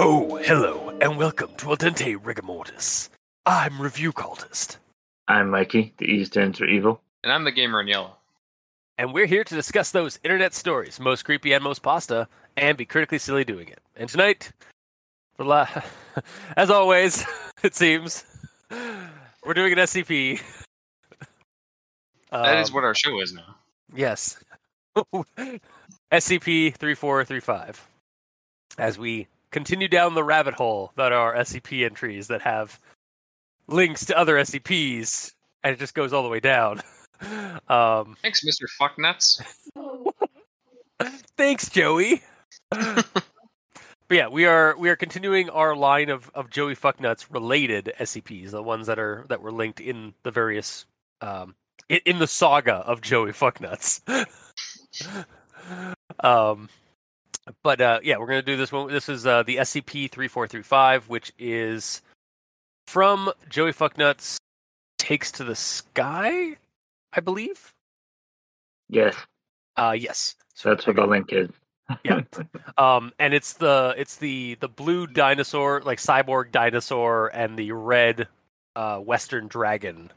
Oh, hello, and welcome to Al Dente Rigor Mortis. I'm Review Cultist, I'm Mikey. The E stands for evil. And I'm the gamer in yellow. And we're here to discuss those internet stories, most creepy and most pasta, and be critically silly doing it. And tonight, as always, it seems, we're doing an SCP. That is Um, what our show is now. Yes. SCP 3435. As we continue down the rabbit hole that are SCP entries that have links to other SCPs, and it just goes all the way down. Um, Thanks, Mr. Fucknuts. thanks, Joey. but yeah, we are we are continuing our line of, of Joey Fucknuts related SCPs, the ones that are that were linked in the various um, in, in the saga of Joey Fucknuts. um, but uh, yeah, we're gonna do this one. This is uh, the SCP three four three five, which is from Joey Fucknuts takes to the sky, I believe. Yes. Uh, yes. So That's what the link is. yeah. Um, and it's the it's the the blue dinosaur, like cyborg dinosaur, and the red uh, Western dragon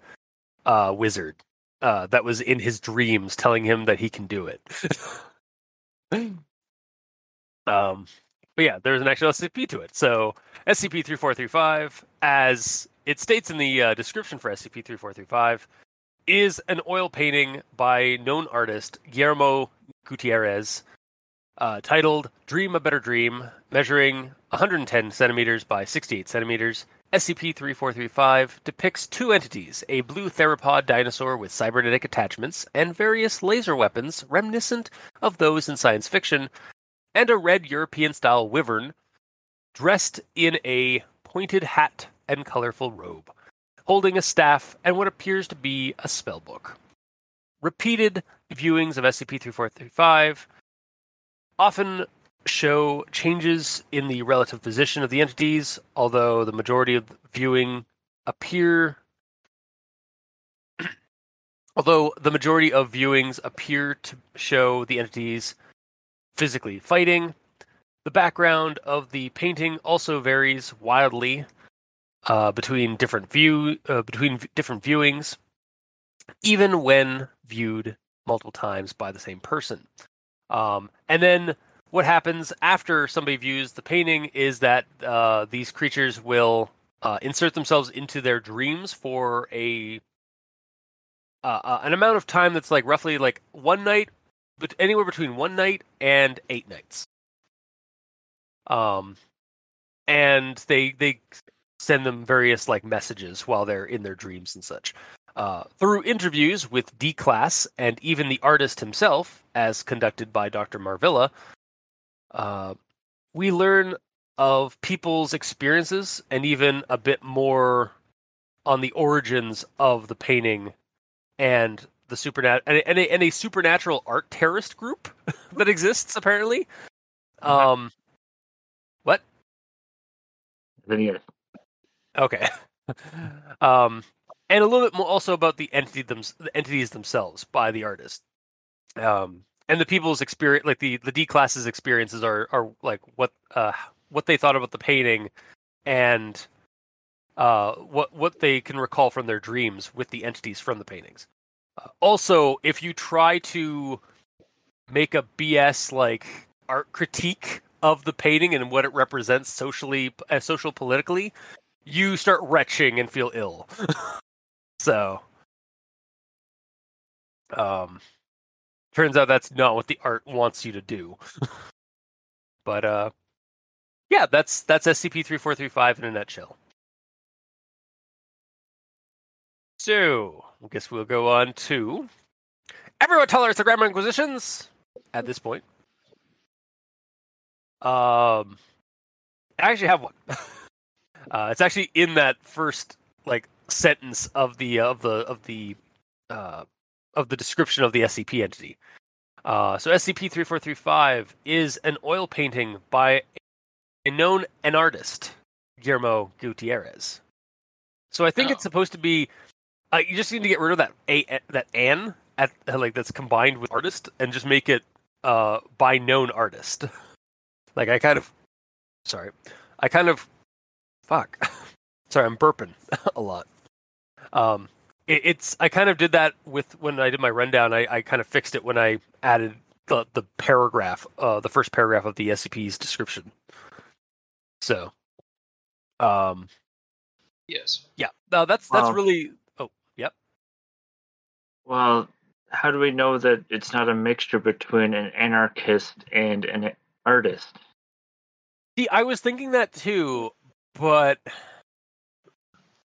uh, wizard uh, that was in his dreams, telling him that he can do it. um, but yeah, there's an actual SCP to it. So SCP-3435, as it states in the uh, description for SCP-3435, is an oil painting by known artist Guillermo Gutierrez uh, titled Dream a Better Dream, measuring 110 centimeters by 68 centimeters. SCP 3435 depicts two entities a blue theropod dinosaur with cybernetic attachments and various laser weapons reminiscent of those in science fiction, and a red European style wyvern dressed in a pointed hat and colorful robe, holding a staff and what appears to be a spellbook. Repeated viewings of SCP 3435 often show changes in the relative position of the entities, although the majority of viewing appear although the majority of viewings appear to show the entities physically fighting. The background of the painting also varies wildly uh, between different view uh, between different viewings, even when viewed multiple times by the same person. Um, and then what happens after somebody views the painting is that uh, these creatures will uh, insert themselves into their dreams for a uh, uh, an amount of time that's like roughly like one night, but anywhere between one night and eight nights. Um, and they they send them various like messages while they're in their dreams and such. Uh, through interviews with D Class and even the artist himself, as conducted by Dr. Marvilla, uh, we learn of people's experiences and even a bit more on the origins of the painting and the supernat and a, and, a, and a supernatural art terrorist group that exists apparently. Um, what? Okay. um, and a little bit more also about the entity them, the entities themselves by the artist. Um, and the people's experience, like the the D classes experiences, are are like what uh what they thought about the painting, and uh what what they can recall from their dreams with the entities from the paintings. Uh, also, if you try to make a BS like art critique of the painting and what it represents socially, uh, social politically, you start retching and feel ill. so, um, turns out that's not what the art wants you to do. but uh, yeah, that's that's SCP three four three five in a nutshell. So, I guess we'll go on to everyone tolerates the grammar inquisitions at this point. Um, I actually have one. Uh, it's actually in that first like sentence of the of the of the uh, of the description of the SCP entity. Uh, so SCP three four three five is an oil painting by a known an artist, Guillermo Gutierrez. So I think Oh. it's supposed to be. Uh, you just need to get rid of that a that an at like that's combined with artist and just make it uh by known artist. like I kind of, sorry, I kind of, fuck, sorry, I'm burping a lot. Um, it, it's I kind of did that with when I did my rundown. I, I kind of fixed it when I added the the paragraph, uh, the first paragraph of the SCP's description. So, um, Yes. yeah, no, that's that's Wow. really. Oh, yep. Well, how do we know that it's not a mixture between an anarchist and an artist? See, I was thinking that too, but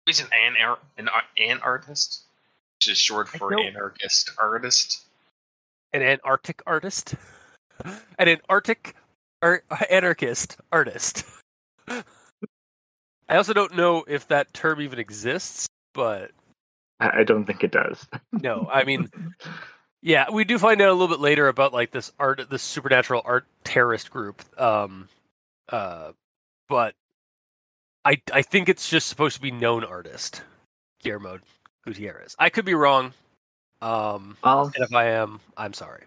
He's an an an, ar- an artist, which is short for don't- anarchist artist. an Antarctic artist, an Antarctic ar- anarchist artist. I also don't know if that term even exists, but I, I don't think it does. no, I mean, yeah, we do find out a little bit later about like this art, this supernatural art terrorist group. Um, uh, but I I think it's just supposed to be known artist, Guillermo Gutierrez. I could be wrong. Um, well, and if I am, I'm sorry.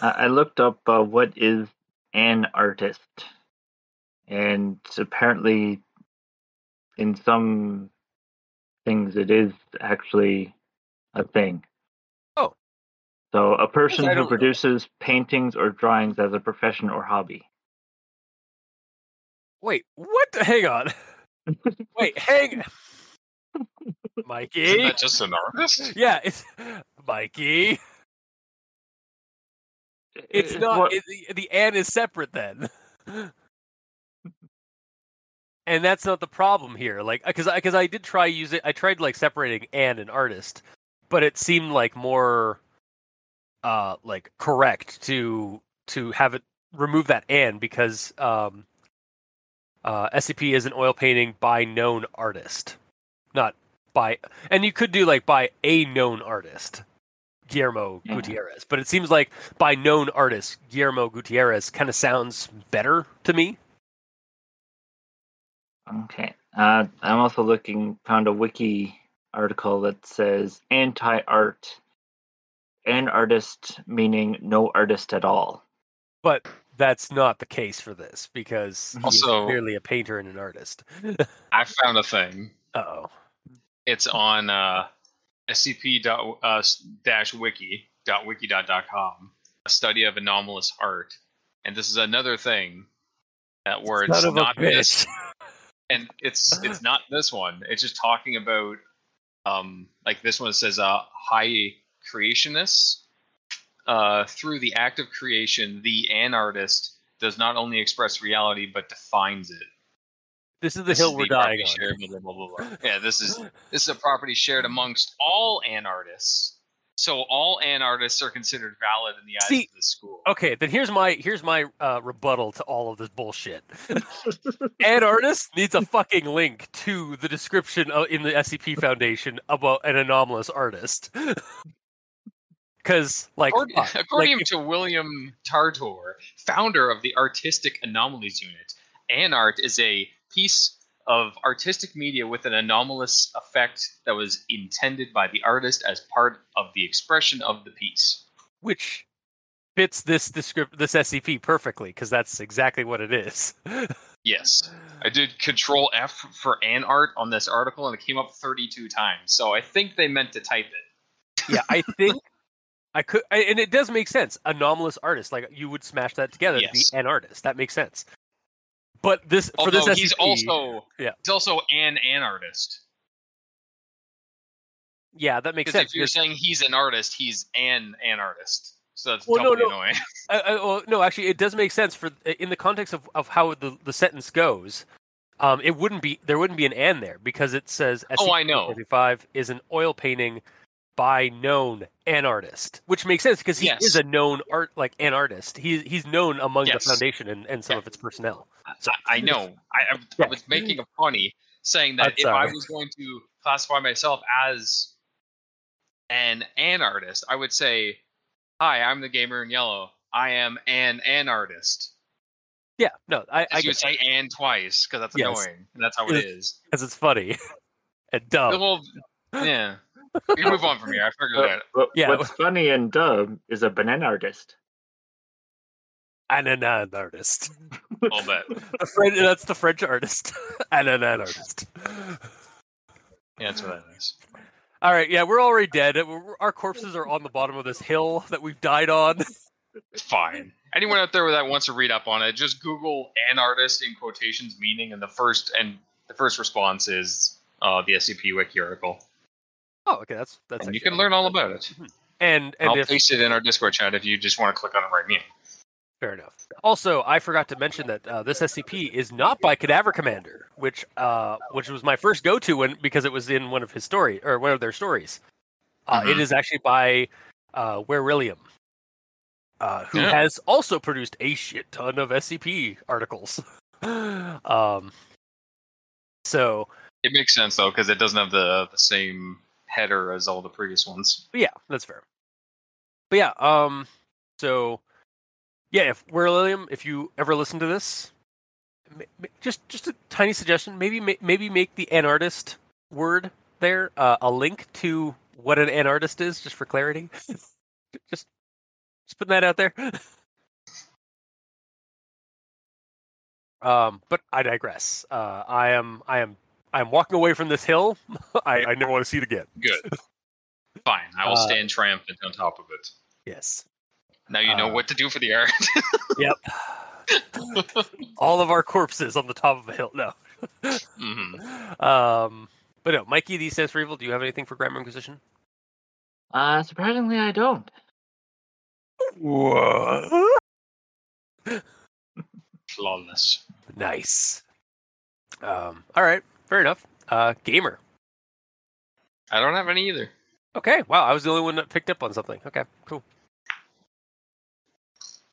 I, looked up uh, what is an artist, and apparently, in some things, it is actually a thing. Oh. So, a person who don't know. produces paintings or drawings as a profession or hobby. Wait, what? the- Hang on. Wait, hang. Mikey. Isn't that just an artist? yeah, it's Mikey. It's not. It, the, the and is separate then. and that's not the problem here. Like, because because I did try using. I tried like separating and an artist, but it seemed like more, uh, like correct to to have it remove that and because um, uh, SCP is an oil painting by known artist, not by. And you could do like by a known artist. Guillermo Yeah. Gutierrez, but it seems like by known artist Guillermo Gutierrez kind of sounds better to me. Okay. Uh, I'm also looking, found a wiki article that says anti art, an artist meaning no artist at all. But that's not the case for this because he's clearly a painter and an artist. I found a thing. oh. It's on uh, scp dot, uh, dash wiki dot wiki dot dot com. A study of anomalous art, and this is another thing that where it's a not this and it's it's not this one. It's just talking about um like this one says uh high creationists. Uh through the act of creation, the an artist does not only express reality but defines it. This is the This hill is we're dying on. shared, blah, blah, blah, blah, blah. Yeah, this is this is a property shared amongst all an artists. So all an artists are considered valid in the eyes See, of the school. Okay, then here's my here's my uh, rebuttal to all of this bullshit. An artist needs a fucking link to the description of, in the SCP Foundation about an anomalous artist. Because, like, According, uh, fuck, according like, to William Tartor, founder of the Artistic Anomalies Unit, ANART is a piece of artistic media with an anomalous effect that was intended by the artist as part of the expression of the piece. which fits this descript this SCP perfectly because that's exactly what it is. Yes. I did Control F for ANART on this article and it came up 32 times. So I think they meant to type it. yeah, I think I could, I- and it does make sense. Anomalous artist, like you would smash that together to be an artist. That makes sense. But this for Although this he's SCP, also yeah. he's also an an artist. yeah, that makes sense. if you're saying he's an artist, he's an an artist. So that's Well, no, doubly no. annoying. I, I, well, no, actually, it does make sense for in the context of, of how the, the sentence goes. Um, it wouldn't be there wouldn't be an and there because it says Oh, I know. Five is an oil painting by known an artist, which makes sense because he Yes. is a known art like an artist. He he's known among Yes. the foundation and, and some Yeah. of its personnel. So I, I know. I, I. Was making a funny saying that if I was going to classify myself as an an artist, I would say "Hi, I'm the gamer in yellow. I am an an artist." Yeah, no, I, I you would say "and" twice because that's Yes. annoying, and that's how it is. because it's funny and dumb. Well, yeah. We move on from here. I figured But, that. but Yeah. what's funny and dumb is a banana artist. And an an artist. A little bit. The French, that's the French artist. and an an artist. Yeah, that's what that is. All right, yeah, we're already dead. We're- Our corpses are on the bottom of this hill that we've died on. Fine. Anyone out there that wants to read up on it, just Google "an artist" in quotations meaning, and the first and the first response is uh, the SCP Wiki article, Oh, okay, that's that's. and you can learn all about it. And and I'll if paste it in our Discord chat if you just want to click on it right now. fair enough. Also, I forgot to mention that uh, this SCP is not by Cadaver Commander, which uh, which was my first go to when because it was in one of his story or one of their stories. Uh, It Mhm. is actually by uh, Weryllium, uh, who Yeah. has also produced a shit ton of SCP articles. um, so It makes sense though because it doesn't have the the same header as all the previous ones. Yeah, that's fair. But yeah, um, so yeah, if Weryllium, if you ever listen to this, just just a tiny suggestion, maybe maybe make the an artist word there uh, a link to what an an artist is, just for clarity. just just putting that out there. um, but I digress. Uh, I am I am I am walking away from this hill. I, I never want to see it again. Good. Fine. I will Uh, stand triumphant on top of it. Yes. Now you know uh, what to do for the art. Yep. All of our corpses on the top of a hill. No. hmm Um, but no, Mikey, these stands for evil. Do you have anything for Grammar Inquisition? Uh, surprisingly, I don't. What? Flawless. Nice. Um, all right, fair enough. Uh, gamer. I don't have any either. Okay, wow, I was the only one that picked up on something. Okay, cool.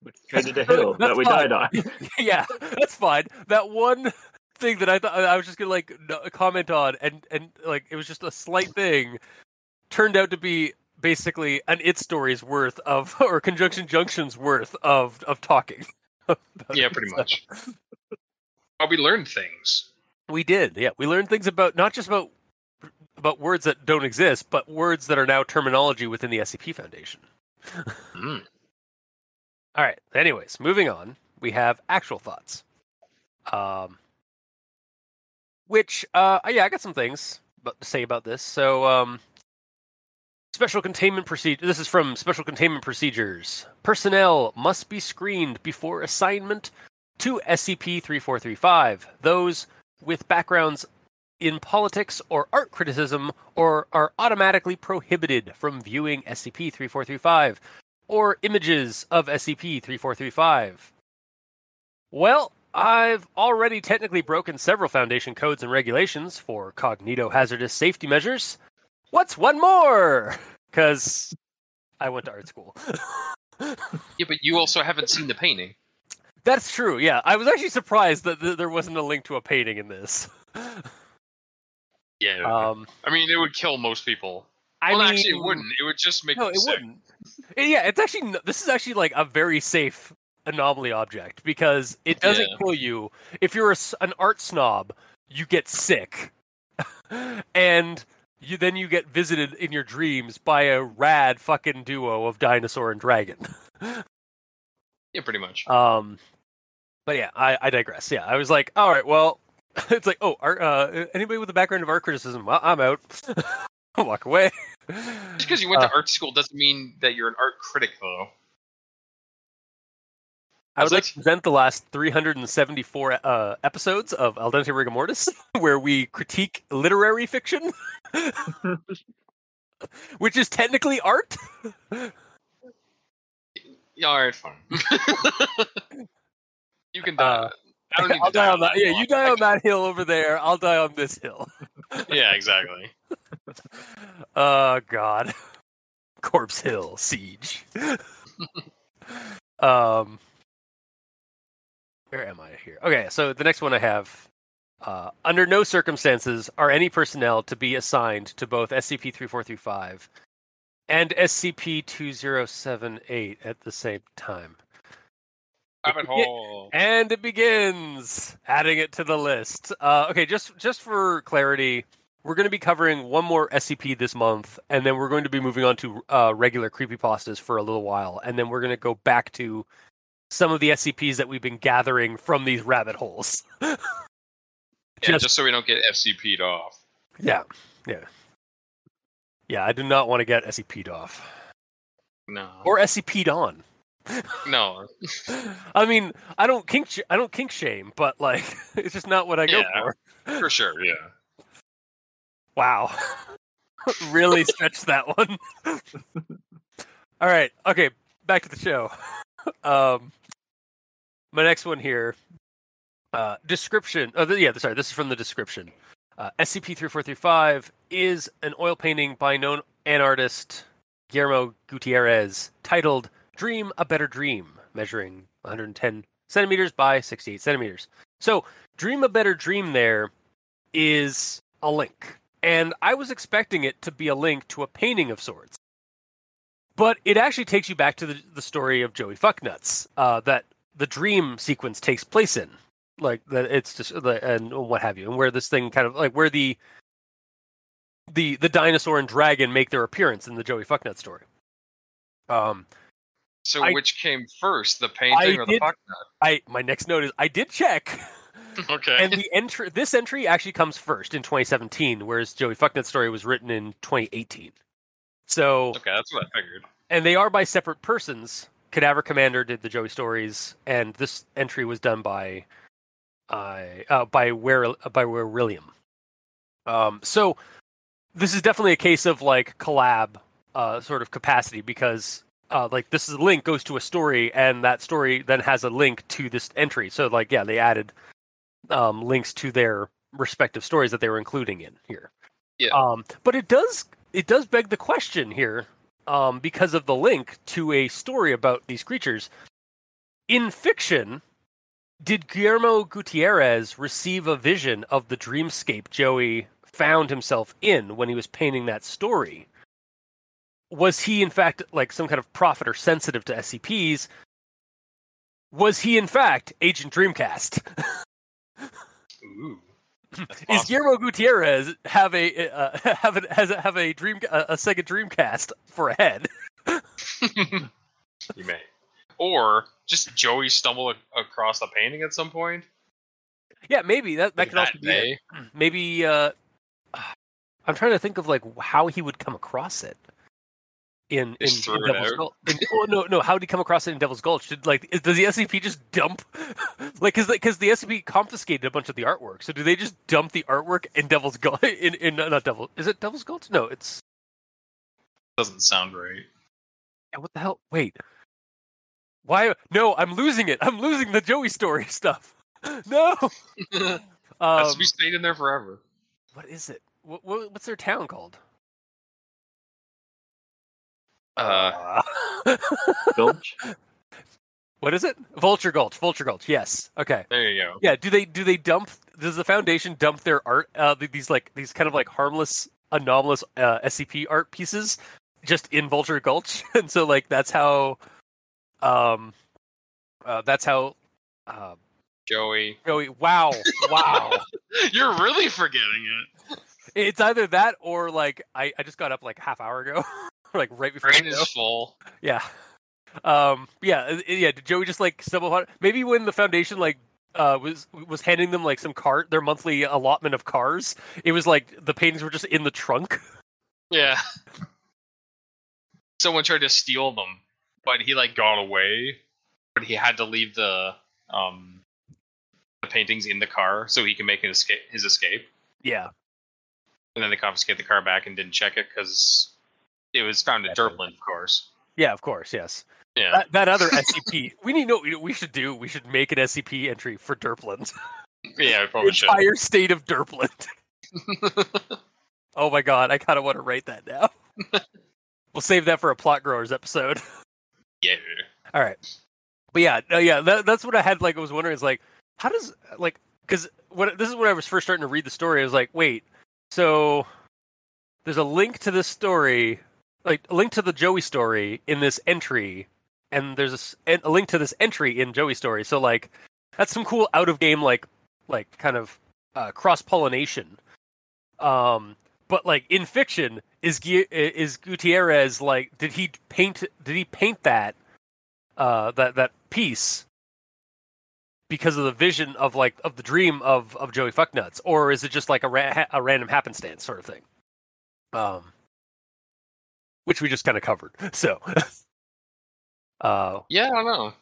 Which traded a hill that we fine. died on. yeah, that's fine. That one thing that I thought I was just gonna like comment on, and and like it was just a slight thing, turned out to be basically an it story's worth of or conjunction junction's worth of of talking. Yeah, pretty much. Oh, we learned things. We did, yeah. We learned things about not just about about words that don't exist, but words that are now terminology within the SCP Foundation. Mm. All right. Anyways, moving on. We have actual thoughts. Um, which, uh, yeah, I got some things to say about this. So, um, special containment procedure. This is from special containment procedures. Personnel must be screened before assignment to SCP-3435. Those with backgrounds in politics or art criticism or are automatically prohibited from viewing SCP-3435 or images of SCP-3435. Well, I've already technically broken several Foundation codes and regulations for cognito-hazardous safety measures. What's one more? Because I went to art school. Yeah, but you also haven't seen the painting. That's true. Yeah, I was actually surprised that th- there wasn't a link to a painting in this. Yeah. Um, I mean, it would kill most people. I well, mean, actually, it wouldn't. It would just make No, it sick. wouldn't. Yeah, it's actually this is actually like a very safe anomaly object because it doesn't Yeah. kill you. If you're a an art snob, you get sick, and you then you get visited in your dreams by a rad fucking duo of dinosaur and dragon. Yeah, pretty much. Um, but yeah, I, I digress. Yeah, I was like, all right, well, it's like, oh, art, uh, anybody with a background of art criticism, well, I'm out. I'll walk away. Just because you went Uh, to art school doesn't mean that you're an art critic, though. I would Was like to present the last 374 uh, episodes of Al Dente Rigor Mortis, where we critique literary fiction, which is technically art. Yeah, all right, fine. you can die. Uh, I don't need I'll to die on that. that Yeah, you die on that hill over there. I'll die on this hill. Yeah, exactly. Oh God, Corpse Hill siege. um, where am I here? Okay, so the next one I have. Uh, under no circumstances are any personnel to be assigned to both SCP-3435 and SCP two zero seven eight at the same time. Rabbit hole. And it begins. Adding it to the list. Uh, okay, just just for clarity, we're going to be covering one more SCP this month, and then we're going to be moving on to uh, regular creepypastas for a little while, and then we're going to go back to some of the SCPs that we've been gathering from these rabbit holes. Yeah, just- just so we don't get SCP'd off. yeah, yeah, yeah. I do not want to get SCP'd off No. or SCP'd on. no. I mean, I don't kink, sh- I don't kink shame, but like, it's just not what I go for. For sure, yeah. Wow. really stretched that one. All right. Okay. Back to the show. Um, my next one here. Uh, description. Oh, yeah. Sorry. This is from the description. Uh, SCP-3435 is an oil painting by known an artist Guillermo Gutierrez titled "Dream a Better Dream," measuring 110 centimeters by 68 centimeters. So, "Dream a Better Dream" there is a link and I was expecting it to be a link to a painting of sorts. But it actually takes you back to the, the story of Joey Fucknuts uh, that the dream sequence takes place in, like that it's just the and what have you, and where this thing kind of like where the the the dinosaur and dragon make their appearance in the Joey Fucknut story. Um, So I- which came first, the painting or the did- fuck I my next note is I did check. Okay. and the entry this entry actually comes first in 2017 whereas joey fucknut's story was written in 2018 so okay, that's what I figured. and they are by separate persons cadaver commander did the joey stories and this entry was done by uh, uh by where by Weryllium um so this is definitely a case of like collab uh sort of capacity because uh, like this is a link goes to a story and that story then has a link to this entry so like yeah they added um, links to their respective stories that they were including in here. Yeah. Um, but it does it does beg the question here um, because of the link to a story about these creatures. In fiction, did Guillermo Gutierrez receive a vision of the dreamscape Joey found himself in when he was painting that story? Was he in fact like some kind of prophet or sensitive to SCPs? Was he in fact Agent Dreamcast? Ooh. That's Is possible. Guillermo Gutierrez have a uh, have a has a, have a dream a, a Sega Dreamcast for a head? you may. Or just Joey stumble a- across the painting at some point. Yeah, maybe that that like could also that be it. maybe. Uh, I'm trying to think of like how he would come across it in in, in Devil's? Gulch. Oh, no, no. How did he come across it in Devil's Gulch? Did like is, does the SCP just dump like because because the SCP confiscated a bunch of the artwork? So do they just dump the artwork in Devil's Gulch? In in not Devil is it Devil's Gulch? No, it's Doesn't sound right. Yeah, what the hell? Wait. Why? No, I'm losing it. I'm losing the Joey story stuff. No. Has Um, to be stayed in there forever. what is it? What, what, what's their town called? Uh, Gulch. what is it? Vulture Gulch. Vulture Gulch. Yes. Okay. there you go. Yeah. Do they do they dump? Does the foundation dump their art? Uh, these like these kind of like harmless, anomalous uh, SCP art pieces just in Vulture Gulch, and so like that's how, um, uh, that's how. Uh, Joey. Joey, wow, wow. You're really forgetting it. It's either that or like I, I just got up like half hour ago, like right before. Brain is full. Yeah, um, yeah, uh, yeah. Did Joey just like stumble upon? Maybe when the foundation like uh was was handing them like some cart their monthly allotment of cars, it was like the paintings were just in the trunk. Yeah. Someone tried to steal them, but he like got away. But he had to leave the um the paintings in the car so he can make an escape his escape. Yeah, And then they confiscate the car back and didn't check it because it was found in. Durplin, of course. yeah, of course, yes. Yeah. That, that other SCP, we need to know what we should do. We should make an SCP entry for Derpland. yeah, the probably should. entire state of Derpland. Oh my god, I kind of want to write that now. we'll save that for a plot growers episode. Yeah. All right, but yeah, yeah, that, that's what I had. Like, I was wondering, is like, how does like, because when this is when I was first starting to read the story, I was like, wait, so there's a link to this story. like a link to the Joey story in this entry, and there's a link to this entry in Joey story. So like that's some cool out of game like like kind of uh, cross pollination. Um, but like in fiction, is is Gutierrez like did he paint did he paint that uh that that piece because of the vision of like of the dream of of Joey Fucknuts, or is it just like a ra- a random happenstance sort of thing? Um, which we just kind of covered. So, uh, Yeah, I don't know.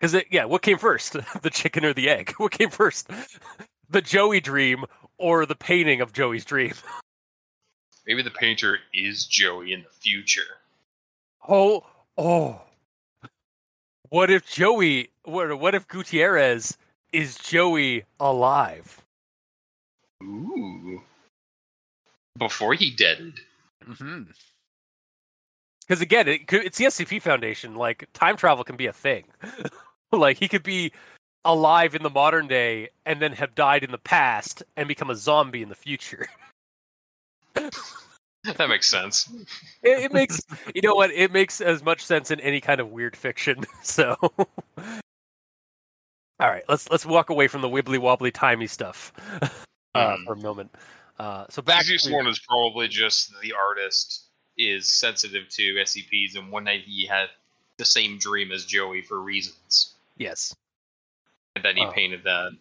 because it yeah, what came first, the chicken or the egg? What came first, the Joey dream or the painting of Joey's dream? Maybe the painter is Joey in the future. Oh, oh. What if Joey? What, what if Gutierrez is Joey alive? Ooh. Before he deaded. Mm-hmm. Because again, it, could- it's the SCP Foundation. Like time travel can be a thing. like he could be alive in the modern day and then have died in the past and become a zombie in the future. That makes sense. it, it makes you know what? It makes as much sense in any kind of weird fiction. So, all right, let's let's walk away from the wibbly wobbly timey stuff uh, Hmm. for a moment. Uh, so back to one is probably just the artist is sensitive to SCPs, and one night he had the same dream as Joey for reasons, yes, and then he Oh. painted that.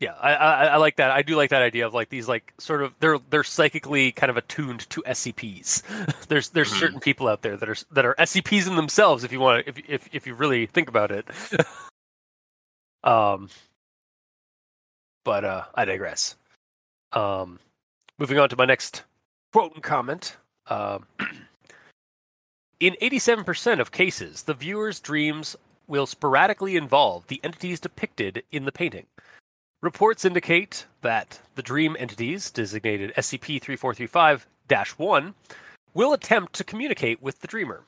Yeah, I, I I like that. I do like that idea of like these like sort of they're they're psychically kind of attuned to SCPs. there's there's Mhm. certain people out there that are that are SCPs in themselves. If you want to, if if if you really think about it. um, but uh, I digress. Um, moving on to my next quote and comment. Um, in 87% of cases, the viewer's dreams will sporadically involve the entities depicted in the painting. Reports indicate that the dream entities, designated SCP 3435 1, will attempt to communicate with the dreamer.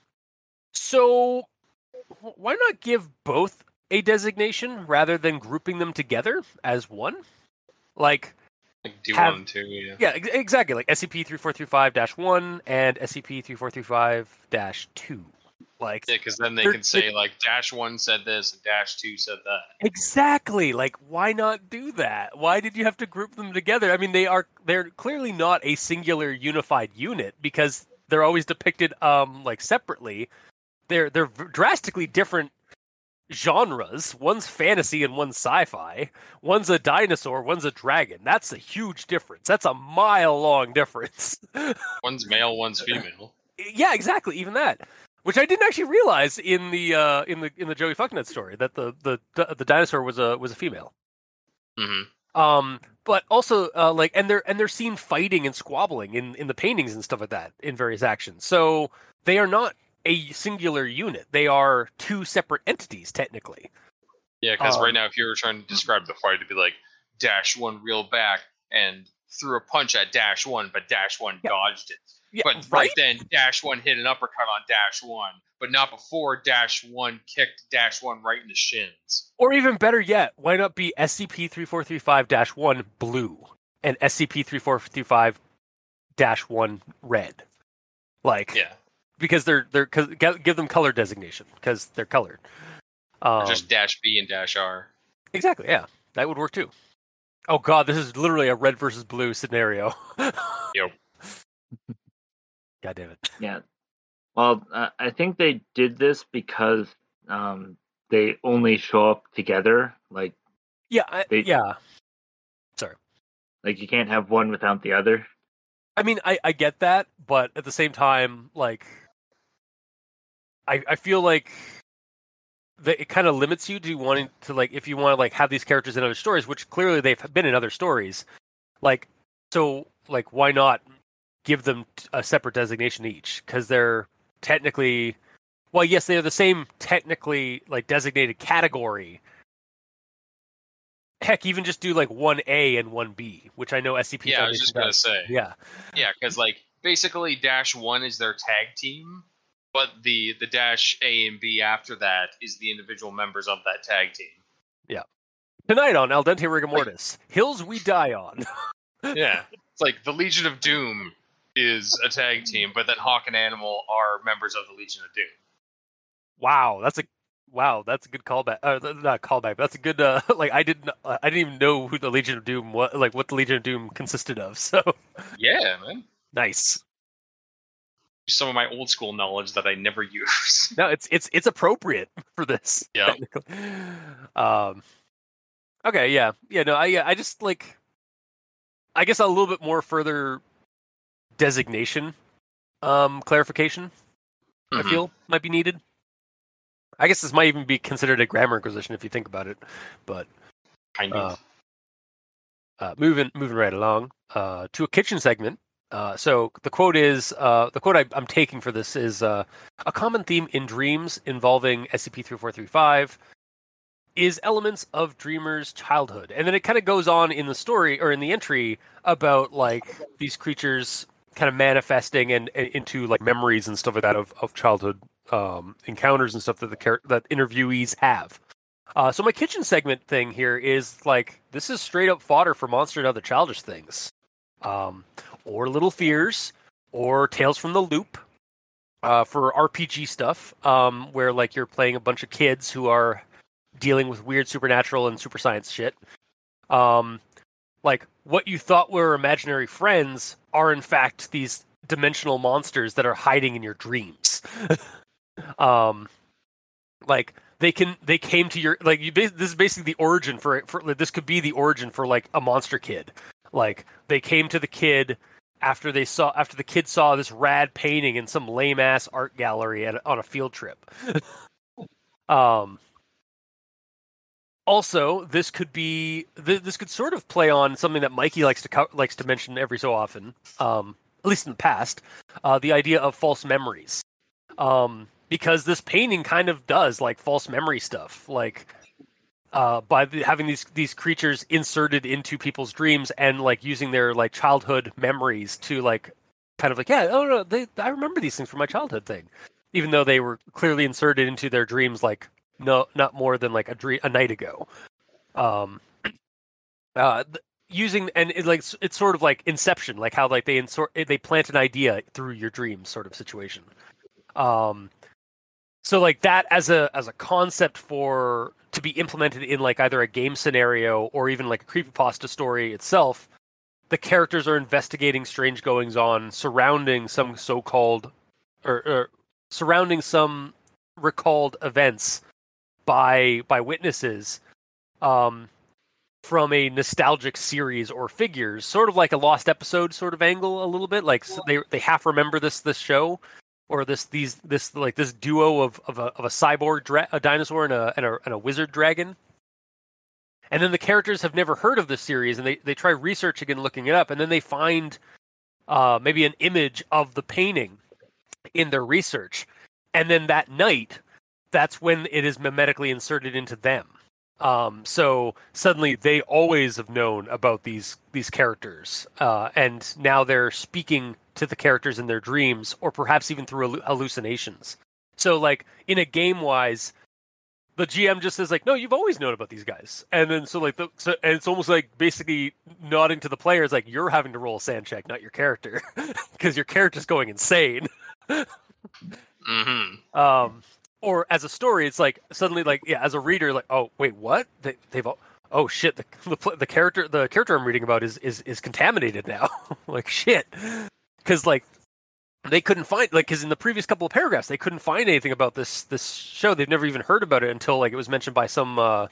So, why not give both a designation rather than grouping them together as one? Like, Like do Have- one too, yeah. yeah, exactly. Like SCP 3435 1 and SCP 3435 2. Like, Yeah, because then they can say like dash one said this and dash two said that. Exactly. Like why not do that? Why did you have to group them together? I mean, they are they're clearly not a singular unified unit because they're always depicted um like separately. They're they're drastically different genres. One's fantasy and one's sci-fi. One's a dinosaur, one's a dragon. That's a huge difference. That's a mile long difference. One's male, one's female. yeah, exactly. Even that, which I didn't actually realize in the uh, in the in the Joey Fucknut story that the the the dinosaur was a was a female. hmm Um, but also uh, like and they're and they're seen fighting and squabbling in in the paintings and stuff like that in various actions. So they are not a singular unit. They are two separate entities technically. Yeah, because Um, right now, if you were trying to describe the fight, it'd be like dash one reeled back and threw a punch at dash one, but dash one Yeah. dodged it. Yeah, But right. right then, dash one hit an uppercut on dash one, but not before dash one kicked dash one right in the shins. Or even better yet, why not be SCP-3435-1 blue and SCP-3435-1 red? Like Yeah, because they're they're cause, give them color designation because they're colored. Um, just dash B and dash R. exactly, yeah, that would work too. Oh god, this is literally a red versus blue scenario. Yep. God damn it. Yeah. Well, uh, I think they did this because um, they only show up together. Like, Yeah, I, They- yeah. Sorry. Like you can't have one without the other. I mean, I, I get that, but at the same time, like, I I feel like that it kind of limits you to wanting to like if you want to like have these characters in other stories, which clearly they've been in other stories. Like, so like why not give them a separate designation each? Because they're technically, well, yes, they are the same technically like designated category. Heck, even just do like one A and one B, which I know SCP. Yeah, I was just gonna say. Yeah. Yeah, because like basically dash one is their tag team, but the the dash A and B after that is the individual members of that tag team. Yeah. Tonight on Al Dente Rigor Mortis, Hills We Die On. Yeah, it's like the Legion of Doom is a tag team, but that Hawk and Animal are members of the Legion of Doom. Wow, that's a wow, that's a good callback. Uh, not callback, but that's a good. Uh, like I didn't, uh, I didn't even know who the Legion of Doom, what like what the Legion of Doom consisted of. So Yeah, man. nice. Some of my old school knowledge that I never use. No, it's it's it's appropriate for this. Yeah. Um. Okay. Yeah. Yeah. No. I yeah, I just like. I guess a little bit more further designation, um, clarification. I Mhm. feel might be needed. I guess this might even be considered a grammar inquisition if you think about it, but kind of. uh, moving moving right along uh, to a kitchen segment. Uh, so the quote is uh, the quote I, I'm taking for this is uh, a common theme in dreams involving SCP-3435 is elements of dreamers' childhood, and then it kind of goes on in the story or in the entry about like these creatures kind of manifesting and, and into like memories and stuff like that of, of childhood um, encounters and stuff that the char- that interviewees have. Uh, so my kitchen segment thing here is like this is straight up fodder for monster and other childish things, um, or little fears, or tales from the loop, uh, for RPG stuff, um, where like you're playing a bunch of kids who are dealing with weird supernatural and super science shit. Um, like what you thought were imaginary friends are in fact these dimensional monsters that are hiding in your dreams. um, like they can they came to your like you this is basically the origin for for this could be the origin for like a monster kid like they came to the kid after they saw after the kid saw this rad painting in some lame ass art gallery at, on a field trip um also this could be th- this could sort of play on something that mikey likes to co- likes to mention every so often um at least in the past uh the idea of false memories. Um because this painting kind of does like false memory stuff like uh by the, having these these creatures inserted into people's dreams and like using their like childhood memories to like kind of like yeah oh no they i remember these things from my childhood thing even though they were clearly inserted into their dreams like no not more than like a dream a night ago. Um uh using and it, like it's sort of like inception like how like they insert they plant an idea through your dreams sort of situation. Um so like that as a as a concept for to be implemented in like either a game scenario or even like a creepypasta story itself the characters are investigating strange goings on surrounding some so-called or, or surrounding some recalled events by by witnesses um from a nostalgic series or figures sort of like a lost episode sort of angle a little bit like they they half remember this this show or this these this like this duo of of a, of a cyborg dra- a dinosaur and a, and a and a wizard dragon. And then the characters have never heard of this series and they they try researching and looking it up and then they find uh maybe an image of the painting in their research. And then that night that's when it is memetically inserted into them. Um so suddenly they always have known about these these characters uh and now they're speaking to the characters in their dreams or perhaps even through hallucinations. So like in a game wise the gm just says like no you've always known about these guys. And then so like the so and it's almost like basically nodding to the players like you're having to roll a SAN check not your character because your character's going insane. Mm-hmm. um or as a story it's like suddenly like yeah as a reader like oh wait what? They, they've all oh shit the, the the character the character i'm reading about is is is contaminated now. Like shit. Because like they couldn't find like because in the previous couple of paragraphs they couldn't find anything about this this show. They've never even heard about it until like it was mentioned by some uh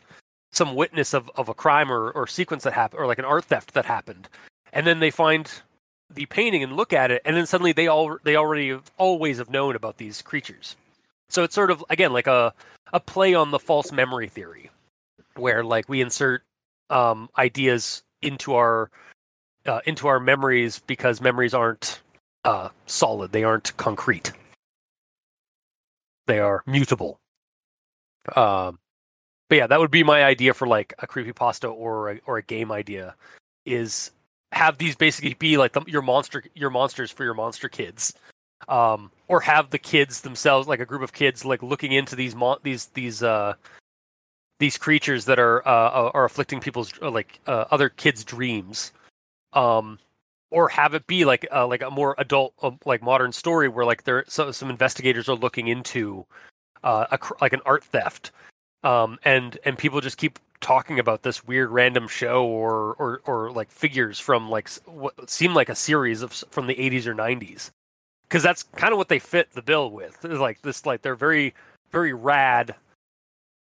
some witness of of a crime or or sequence that happened or like an art theft that happened. And then they find the painting and look at it and then suddenly they all they already have, always have known about these creatures so it's sort of again like a a play on the false memory theory where like we insert um ideas into our uh, into our memories because memories aren't uh solid. They aren't concrete. They are mutable. Um but yeah that would be my idea for like a creepypasta or a, or a game idea is have these basically be like the, your monster your monsters for your monster kids um or have the kids themselves like a group of kids like looking into these mon- these these uh these creatures that are uh are afflicting people's uh, like uh, other kids dreams. Um or have it be like uh, like a more adult uh, like modern story where like there so, some investigators are looking into uh, a, like an art theft. Um, and and people just keep talking about this weird random show or or or like figures from like what seem like a series of from the 80s or 90s because that's kind of what they fit the bill with It's like this like they're very very rad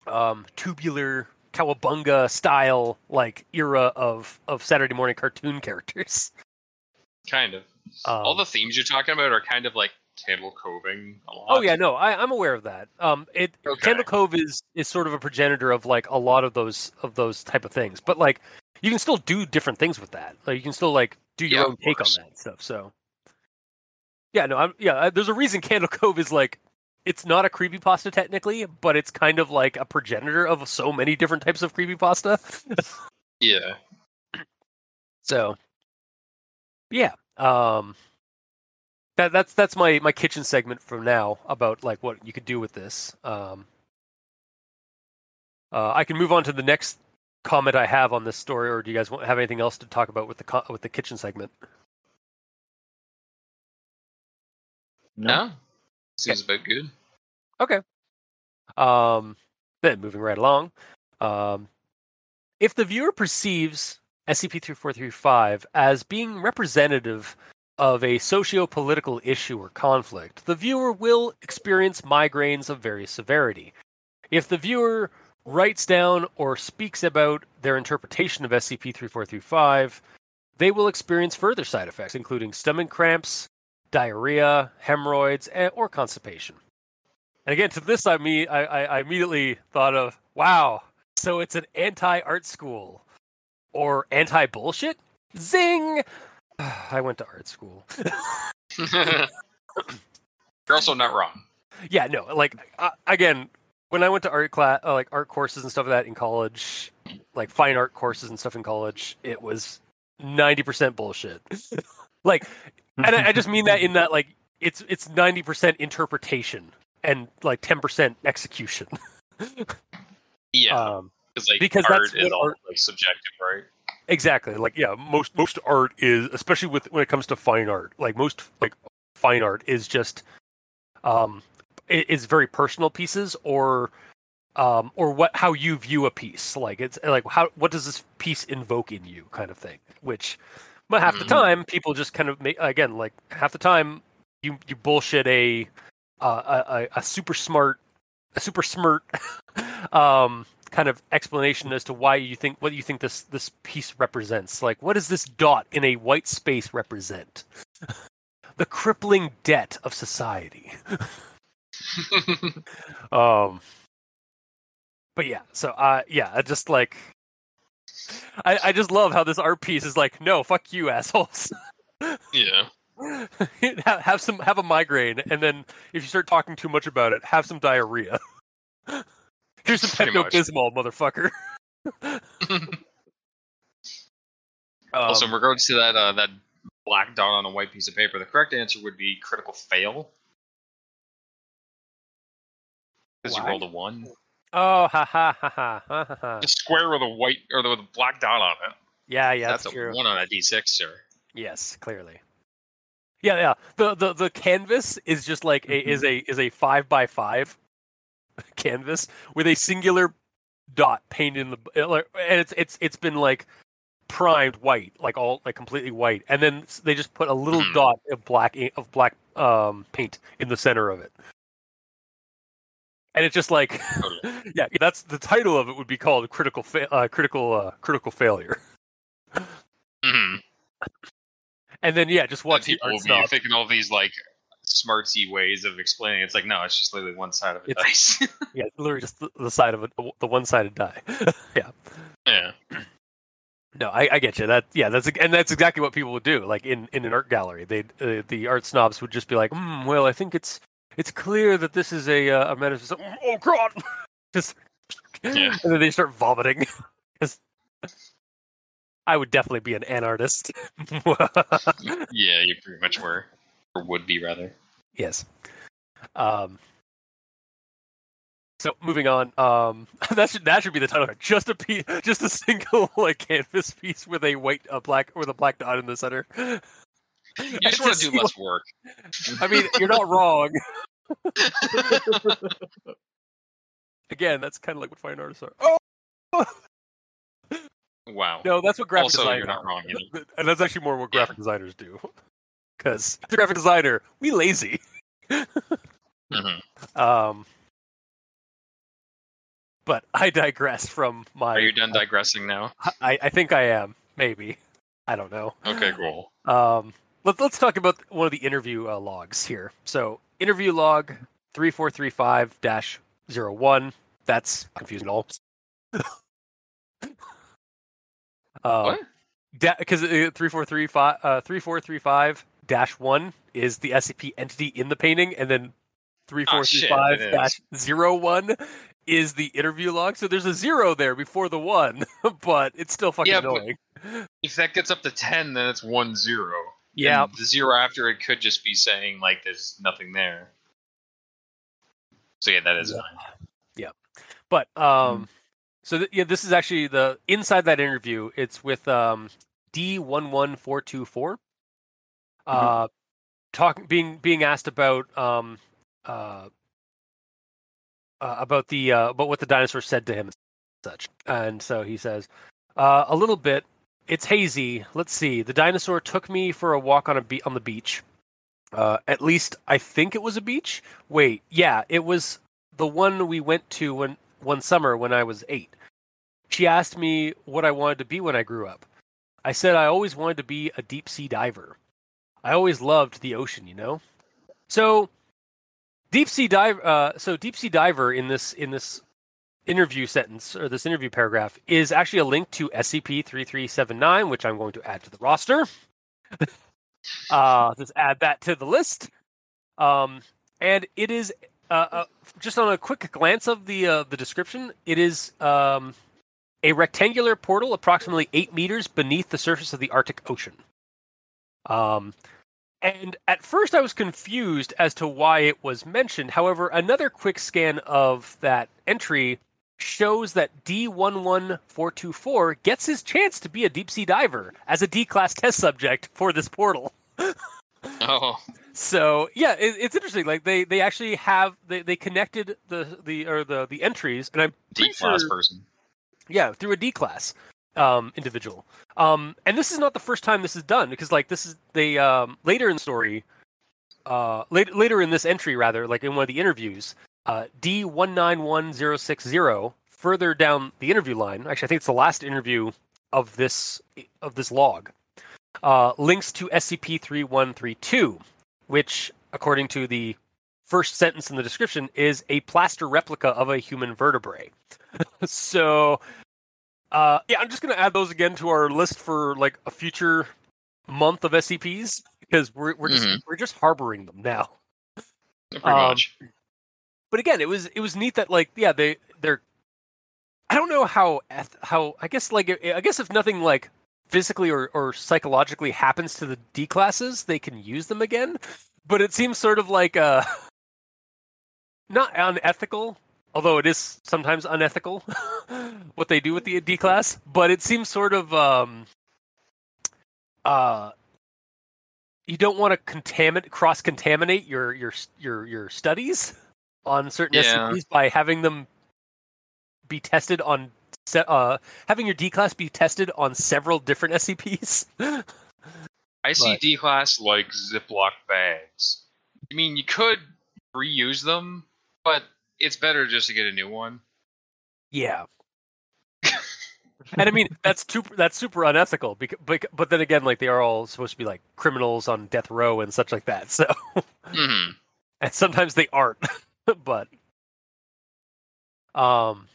um tubular cowabunga style like era of of saturday morning cartoon characters Kind of. um, All the themes you're talking about are kind of like Candle Coving a lot. Oh yeah, no, I, I'm aware of that. Um, it Okay. Candle Cove is is sort of a progenitor of like a lot of those of those type of things, but like you can still do different things with that. Like you can still like do your Yeah, own take on that stuff. So yeah, no, I'm yeah. uh, There's a reason Candle Cove is like it's not a creepypasta technically, but it's kind of like a progenitor of so many different types of creepypasta. Yeah. So yeah, um, that that's that's my my kitchen segment from now about like what you could do with this. Um, uh, I can move on to the next comment I have on this story, or do you guys want, have anything else to talk about with the co- with the kitchen segment? No. Seems about good. Okay. Um, then moving right along, um, if the viewer perceives SCP-3435 as being representative of a socio-political issue or conflict, the viewer will experience migraines of various severity. If the viewer writes down or speaks about their interpretation of SCP-3435, they will experience further side effects, including stomach cramps, diarrhea, hemorrhoids, and, or constipation. And again, to this, I mean, I, I, I immediately thought of, wow, so it's an anti-art school or anti-bullshit? Zing! I went to art school. You're also not wrong. yeah, no, like uh, again, when I went to art class, uh, like art courses and stuff like that in college, like fine art courses and stuff in college, it was ninety percent bullshit. like, and I, I just mean that in that like it's it's ninety percent interpretation and like ten percent execution. Yeah. Um, Because like because art that's is all art- like subjective, right? Exactly. Like yeah, most most art is especially with when it comes to fine art. Like most like fine art is just um is very personal pieces or um or what how you view a piece. Like it's like how what does this piece invoke in you kind of thing. Which but half the Mhm. time people just kind of make again like half the time you you bullshit a uh, a, a super smart a super smart um kind of explanation as to why you think what you think this this piece represents. Like, what does this dot in a white space represent? the crippling debt of society. Um, but yeah, so uh, yeah, I just like, I I just love how this art piece is like, no, fuck you, assholes. yeah. have, have some have a migraine, and then if you start talking too much about it, have some diarrhea. Here's some Pepto. Bismol, motherfucker. also, in Um, regards to that uh, that black dot on a white piece of paper, the correct answer would be critical fail. Because you rolled a one. Oh, ha ha ha ha ha ha. The square with a white or the, with a black dot on it. Yeah, yeah, that's, that's, a true. one on a d6, sir. Yes, clearly. Yeah, yeah. The the the canvas is just like a is a is a five by five canvas with a singular dot painted in the and it's it's it's been like primed white, like all like completely white, and then they just put a little Hmm. dot of black of black um paint in the center of it. And it's just like, yeah, that's the title of it would be called critical fa- uh, critical uh, critical failure. Mhm. And then yeah, just watch people will be thinking all these like smartsy ways of explaining. it. It's like no, it's just literally one side of a It's- dice. Yeah, literally just the, the side of it, the one-sided die. yeah. yeah. No, I, I get you. That yeah, that's and that's exactly what people would do. Like in, in an art gallery, they uh, the art snobs would just be like, mm, "Well, I think it's it's clear that this is a uh, a metaphor." Oh God! just Yeah. and then they start vomiting. I would definitely be an an artist. Yeah, you pretty much were, or would be rather. yes. Um. So moving on, um, that should that should be the title. Just a piece, just a single like canvas piece with a white, a black, with a black dot in the center. You just want to do less work. I mean, you're not wrong. Again, that's kind of like what fine artists are. Oh wow. no, that's what graphic Also, designers. you're not wrong either. And that's actually more what graphic designers do. Because as a graphic designer, we lazy. Mhm. Um, but I digress from my. Are you done digressing now? I, I think I am. Maybe. I don't know. Okay, cool. Um, let's let's talk about one of the interview uh, logs here. So interview log three four three five dash zero one. That's confusing all. What? Because uh, three four three five uh, three four three five dash one is the SCP entity in the painting, and then three four three five dash zero one is the interview log. So there's a zero there before the one, but it's still fucking Yeah, annoying. If that gets up to ten, then it's one zero. Yeah, And the zero after it could just be saying like there's nothing there. So yeah, that is Yeah. fine. But um, so th- yeah, this is actually the inside that interview. It's with um D one one four two four. Uh, talking being being asked about um uh, uh about the uh about what the dinosaur said to him and such, and so he says uh a little bit. It's hazy. Let's see. The dinosaur took me for a walk on a be- on the beach. Uh, at least I think it was a beach. Wait, yeah, it was the one we went to when one summer when I was eight. She asked me what I wanted to be when I grew up. I said I always wanted to be a deep sea diver. I always loved the ocean, you know. So, deep sea dive. Uh, so deep sea diver in this in this interview sentence or this interview paragraph is actually a link to SCP three three seven nine, which I'm going to add to the roster. uh, just add that to the list. Um, and it is uh, uh, just on a quick glance of the uh, the description, it is um, a rectangular portal approximately eight meters beneath the surface of the Arctic Ocean. Um, and at first, I was confused as to why it was mentioned. However, another quick scan of that entry shows that D11424 gets his chance to be a deep sea diver as a D class test subject for this portal. Oh, So yeah, it, it's interesting. Like they they actually have they, they connected the the or the the entries, and I'm D class sure- person. yeah through a D class um, individual. Um, and this is not the first time this is done because like this is they um, later in the story, uh, later later in this entry rather, like in one of the interviews, uh, D one nine one zero six zero further down the interview line. Actually, I think it's the last interview of this of this log. Uh, links to SCP three one three two, which according to the first sentence in the description is a plaster replica of a human vertebrae. so uh, yeah, I'm just gonna add those again to our list for like a future month of SCPs because we're we're just Mhm. we're just harboring them now. Pretty Um, much. But again, it was it was neat that like yeah they they're I don't know how how I guess like I guess if nothing like physically or, or psychologically happens to the D classes, they can use them again. But it seems sort of like uh not unethical, although it is sometimes unethical what they do with the D class. But it seems sort of um uh you don't want to contaminate cross contaminate your your your your studies on certain Yeah. SCPs by having them be tested on se- uh having your D class be tested on several different SCPs. I see D class like Ziploc bags. I mean, you could reuse them, but it's better just to get a new one. yeah. and I mean that's super that's super unethical because but, but then again like they are all supposed to be like criminals on death row and such like that. So hmm and sometimes they aren't but um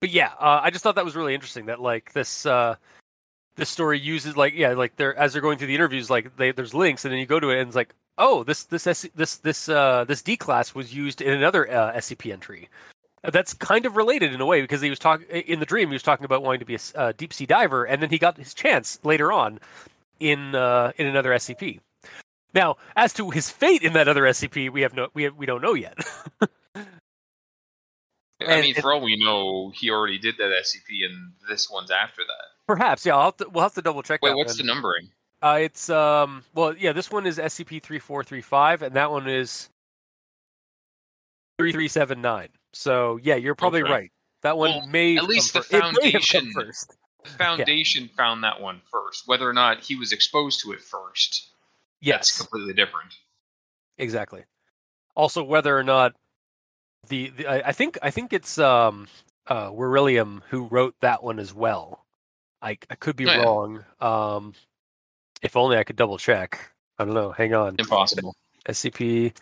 but yeah uh, i just thought that was really interesting that like this uh this story uses like yeah like they're as they're going through the interviews like they there's links and then you go to it and it's like oh this this this this uh this d class was used in another uh, scp entry. That's kind of related in a way because he was talking in the dream he was talking about wanting to be a uh, deep sea diver and then he got his chance later on in uh in another scp now, as to his fate in that other SCP, we have no we have, we don't know yet. I And mean, for all we know, he already did that SCP, and this one's after that. Perhaps, yeah. I'll have to, we'll have to double check. Wait, what's one. the numbering? Uh, it's um. Well, yeah. This one is SCP three four three five, and that one is three three seven nine. So yeah, you're probably Okay. right. That one Well, may at least the fir- it may have come foundation- first. Foundation found that one first. Whether or not he was exposed to it first, that's Yes, completely different. exactly. Also, whether or not the, the I, I think I think it's um uh William who wrote that one as well. I I could be Oh, yeah. wrong. Um, if only I could double check. I don't know. Hang on. Impossible. SCP.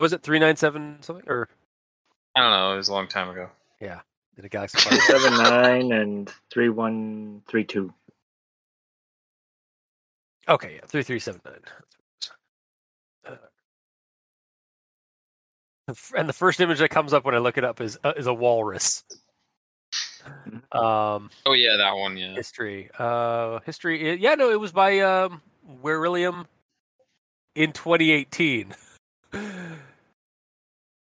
Was it three nine seven something or I don't know. It was a long time ago. Yeah in a galaxy? far away? Seven nine and three one three two. Okay, yeah, three three seven nine. Uh, and the first image that comes up when I look it up is uh, is a walrus. Um, Oh yeah, that one. Yeah. history, uh, history. Yeah, no, it was by um, William in 2018.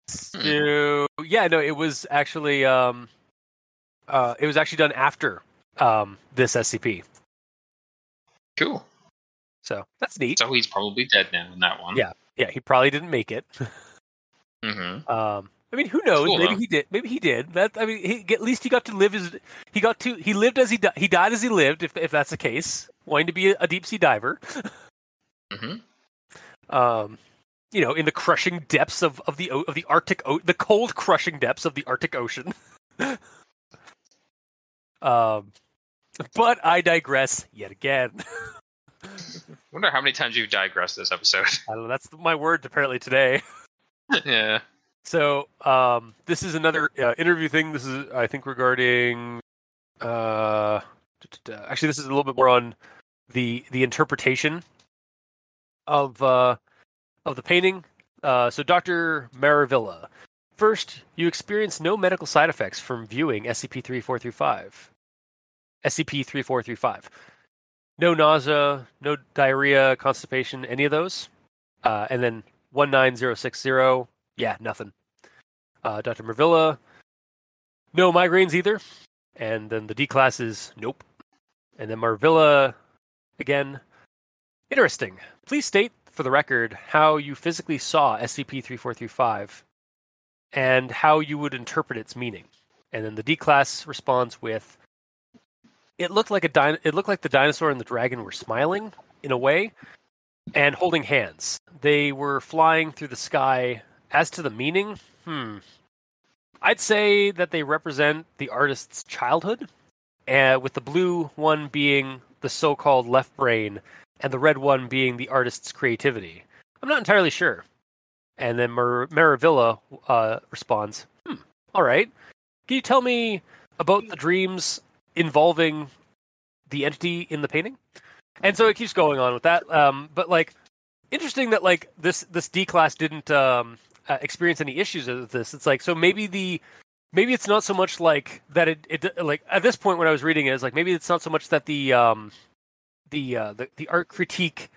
So yeah, no, it was actually um, uh, it was actually done after um this SCP. Cool. So that's neat. So he's probably dead now in that one. Yeah. Yeah, he probably didn't make it. Mm-hmm. Um, I mean, who knows? Cool, maybe though. he did. Maybe he did. That I mean, he, at least he got to live his. He got to. He lived as he di- he died as he lived. If if that's the case, wanting to be a, a deep sea diver. Mm-hmm. Um, you know, in the crushing depths of of the of the Arctic, o- the cold crushing depths of the Arctic Ocean. um, but I digress yet again. Wonder how many times you've digressed this episode. Know. That's my word apparently today. yeah. So um, this is another uh, interview thing. This is, I think, regarding. Uh, actually, this is a little bit more on the the interpretation of uh, of the painting. Uh, so, Doctor Maravilla, first, you experience no medical side effects from viewing SCP three four three five. SCP three four three five. No nausea, no diarrhea, constipation, any of those. Uh, and then one nine zero six zero. Yeah, nothing. Uh, Dr. Maravilla, no migraines either. And then the D class is nope. And then Marvilla, again, interesting. Please state for the record how you physically saw SCP 3435 and how you would interpret its meaning. And then the D class responds with it looked like a din- it looked like the dinosaur and the dragon were smiling in a way and holding hands. They were flying through the sky. As to the meaning, hmm. I'd say that they represent the artist's childhood, uh, with the blue one being the so called left brain, and the red one being the artist's creativity. I'm not entirely sure. And then Mar- Maravilla uh, responds, hmm, all right. Can you tell me about the dreams involving the entity in the painting? And so it keeps going on with that. Um, but like, interesting that like this this D class didn't um, uh, experience any issues with this. It's like so maybe the maybe it's not so much like that it, it like at this point when I was reading it, it's like maybe it's not so much that the um the uh, the, the art critique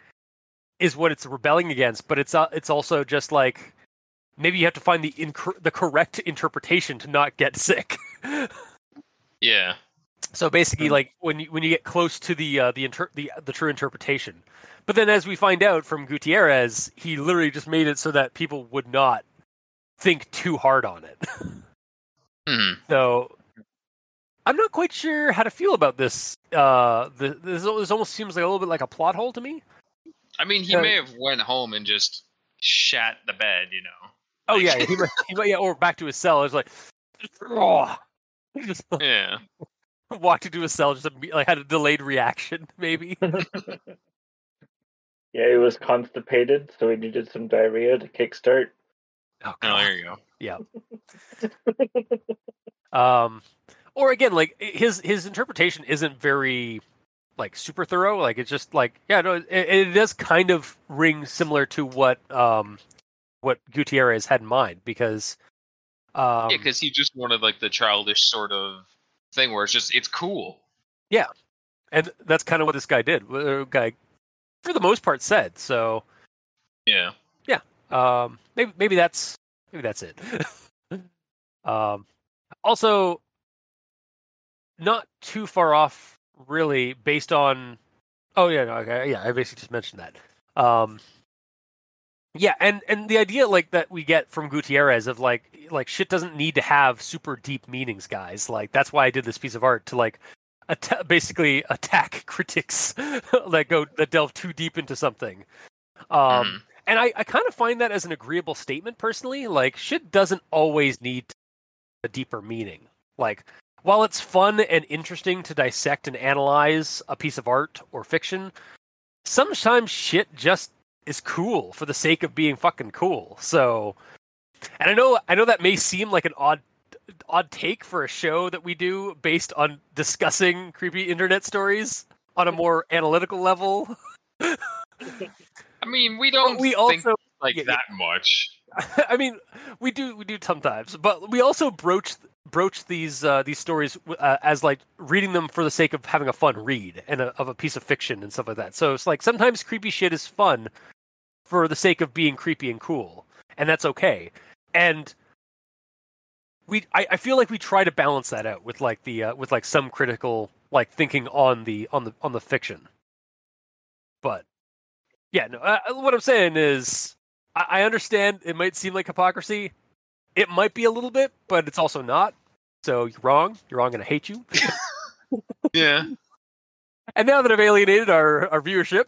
is what it's rebelling against, but it's uh, it's also just like maybe you have to find the inc- the correct interpretation to not get sick. Yeah. So basically, Hmm. like when you when you get close to the uh, the inter- the the true interpretation, but then as we find out from Gutierrez, he literally just made it so that people would not think too hard on it. Hmm. so I'm not quite sure how to feel about this. Uh, the, this, this almost seems like a little bit like a plot hole to me. I mean, he Yeah. may have went home and just shat the bed, you know. Oh yeah, he might, he might, yeah, or back to his cell. It's like, oh, Yeah. walked into a cell, just imme- like had a delayed reaction, maybe. Yeah, he was constipated, so he needed some diarrhea to kickstart. Oh, Oh, there you go. um or again like his his interpretation isn't very like super thorough like it's just like yeah no it, it does kind of ring similar to what um what gutierrez had in mind because um yeah, because he just wanted like the childish sort of thing where it's just it's cool. Yeah, and that's kind of what this guy did the guy for the most part said so Yeah. Yeah. um maybe maybe that's maybe that's it Um, also, not too far off, really, based on. Oh yeah, no, okay, yeah, I basically just mentioned that. Um, yeah, and and the idea like that we get from Gutierrez of like like shit doesn't need to have super deep meanings, guys. Like that's why I did this piece of art to like atta- basically attack critics that go that delve too deep into something. Um, Mhm. and I, I kind of find that as an agreeable statement personally. Like shit doesn't always need a deeper meaning. Like while it's fun and interesting to dissect and analyze a piece of art or fiction, sometimes shit just is cool for the sake of being fucking cool. So, and I know I know that may seem like an odd odd take for a show that we do based on discussing creepy internet stories on a more analytical level. I mean, we don't we think also like yeah, yeah. that much. I mean, we do we do sometimes, but we also broach broach these uh, these stories uh, as like reading them for the sake of having a fun read and a, of a piece of fiction and stuff like that. So it's like sometimes creepy shit is fun for the sake of being creepy and cool, and that's okay. And we, I, I feel like we try to balance that out with like the uh, with like some critical like thinking on the on the on the fiction. But yeah, no. Uh, what I'm saying is, I, I understand it might seem like hypocrisy. It might be a little bit, but it's also not. So you're wrong. You're wrong, and I hate you. Yeah. And now that I've alienated our, our viewership,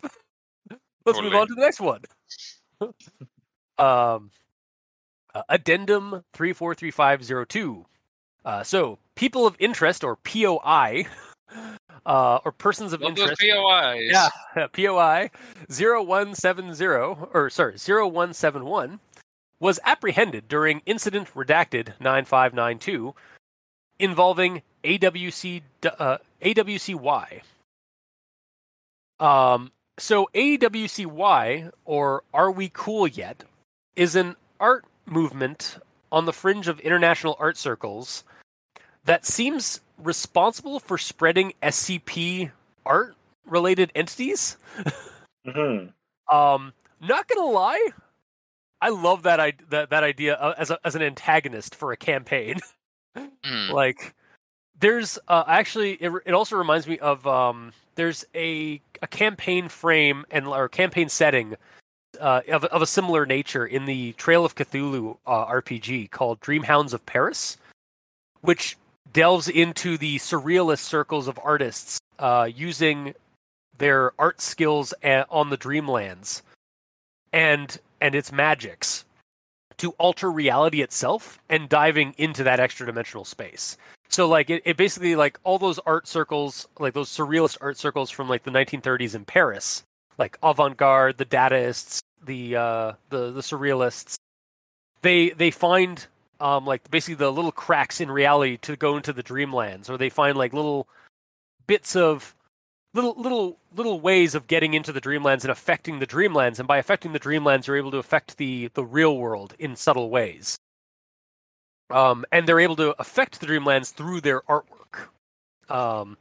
let's move on to the next one. um, uh, addendum 343502. Uh, so, people of interest, or POI, uh, or persons of Love those interest. POIs. Yeah, POI 0170 or sorry, 0171 was apprehended during incident redacted 9592 involving AWC uh, AWCY. Um so AWCY or Are We Cool Yet is an art movement on the fringe of international art circles that seems responsible for spreading SCP art related entities. hmm Um, not gonna lie, I love that I that, that idea uh, as a, as an antagonist for a campaign. Hmm. like, there's uh, actually it, it also reminds me of um, there's a a campaign frame and or campaign setting uh, of of a similar nature in the Trail of Cthulhu uh, RPG called Dreamhounds of Paris, which delves into the surrealist circles of artists uh, using their art skills a- on the Dreamlands and and its magics to alter reality itself and diving into that extra dimensional space. So like it, it basically like all those art circles, like those surrealist art circles from like the 1930s in Paris, like avant-garde, the Dadaists, the uh, the the surrealists, they they find um like basically the little cracks in reality to go into the dreamlands, or they find like little bits of little little little ways of getting into the dreamlands and affecting the dreamlands and by affecting the dreamlands you're able to affect the the real world in subtle ways. Um and they're able to affect the dreamlands through their artwork. Um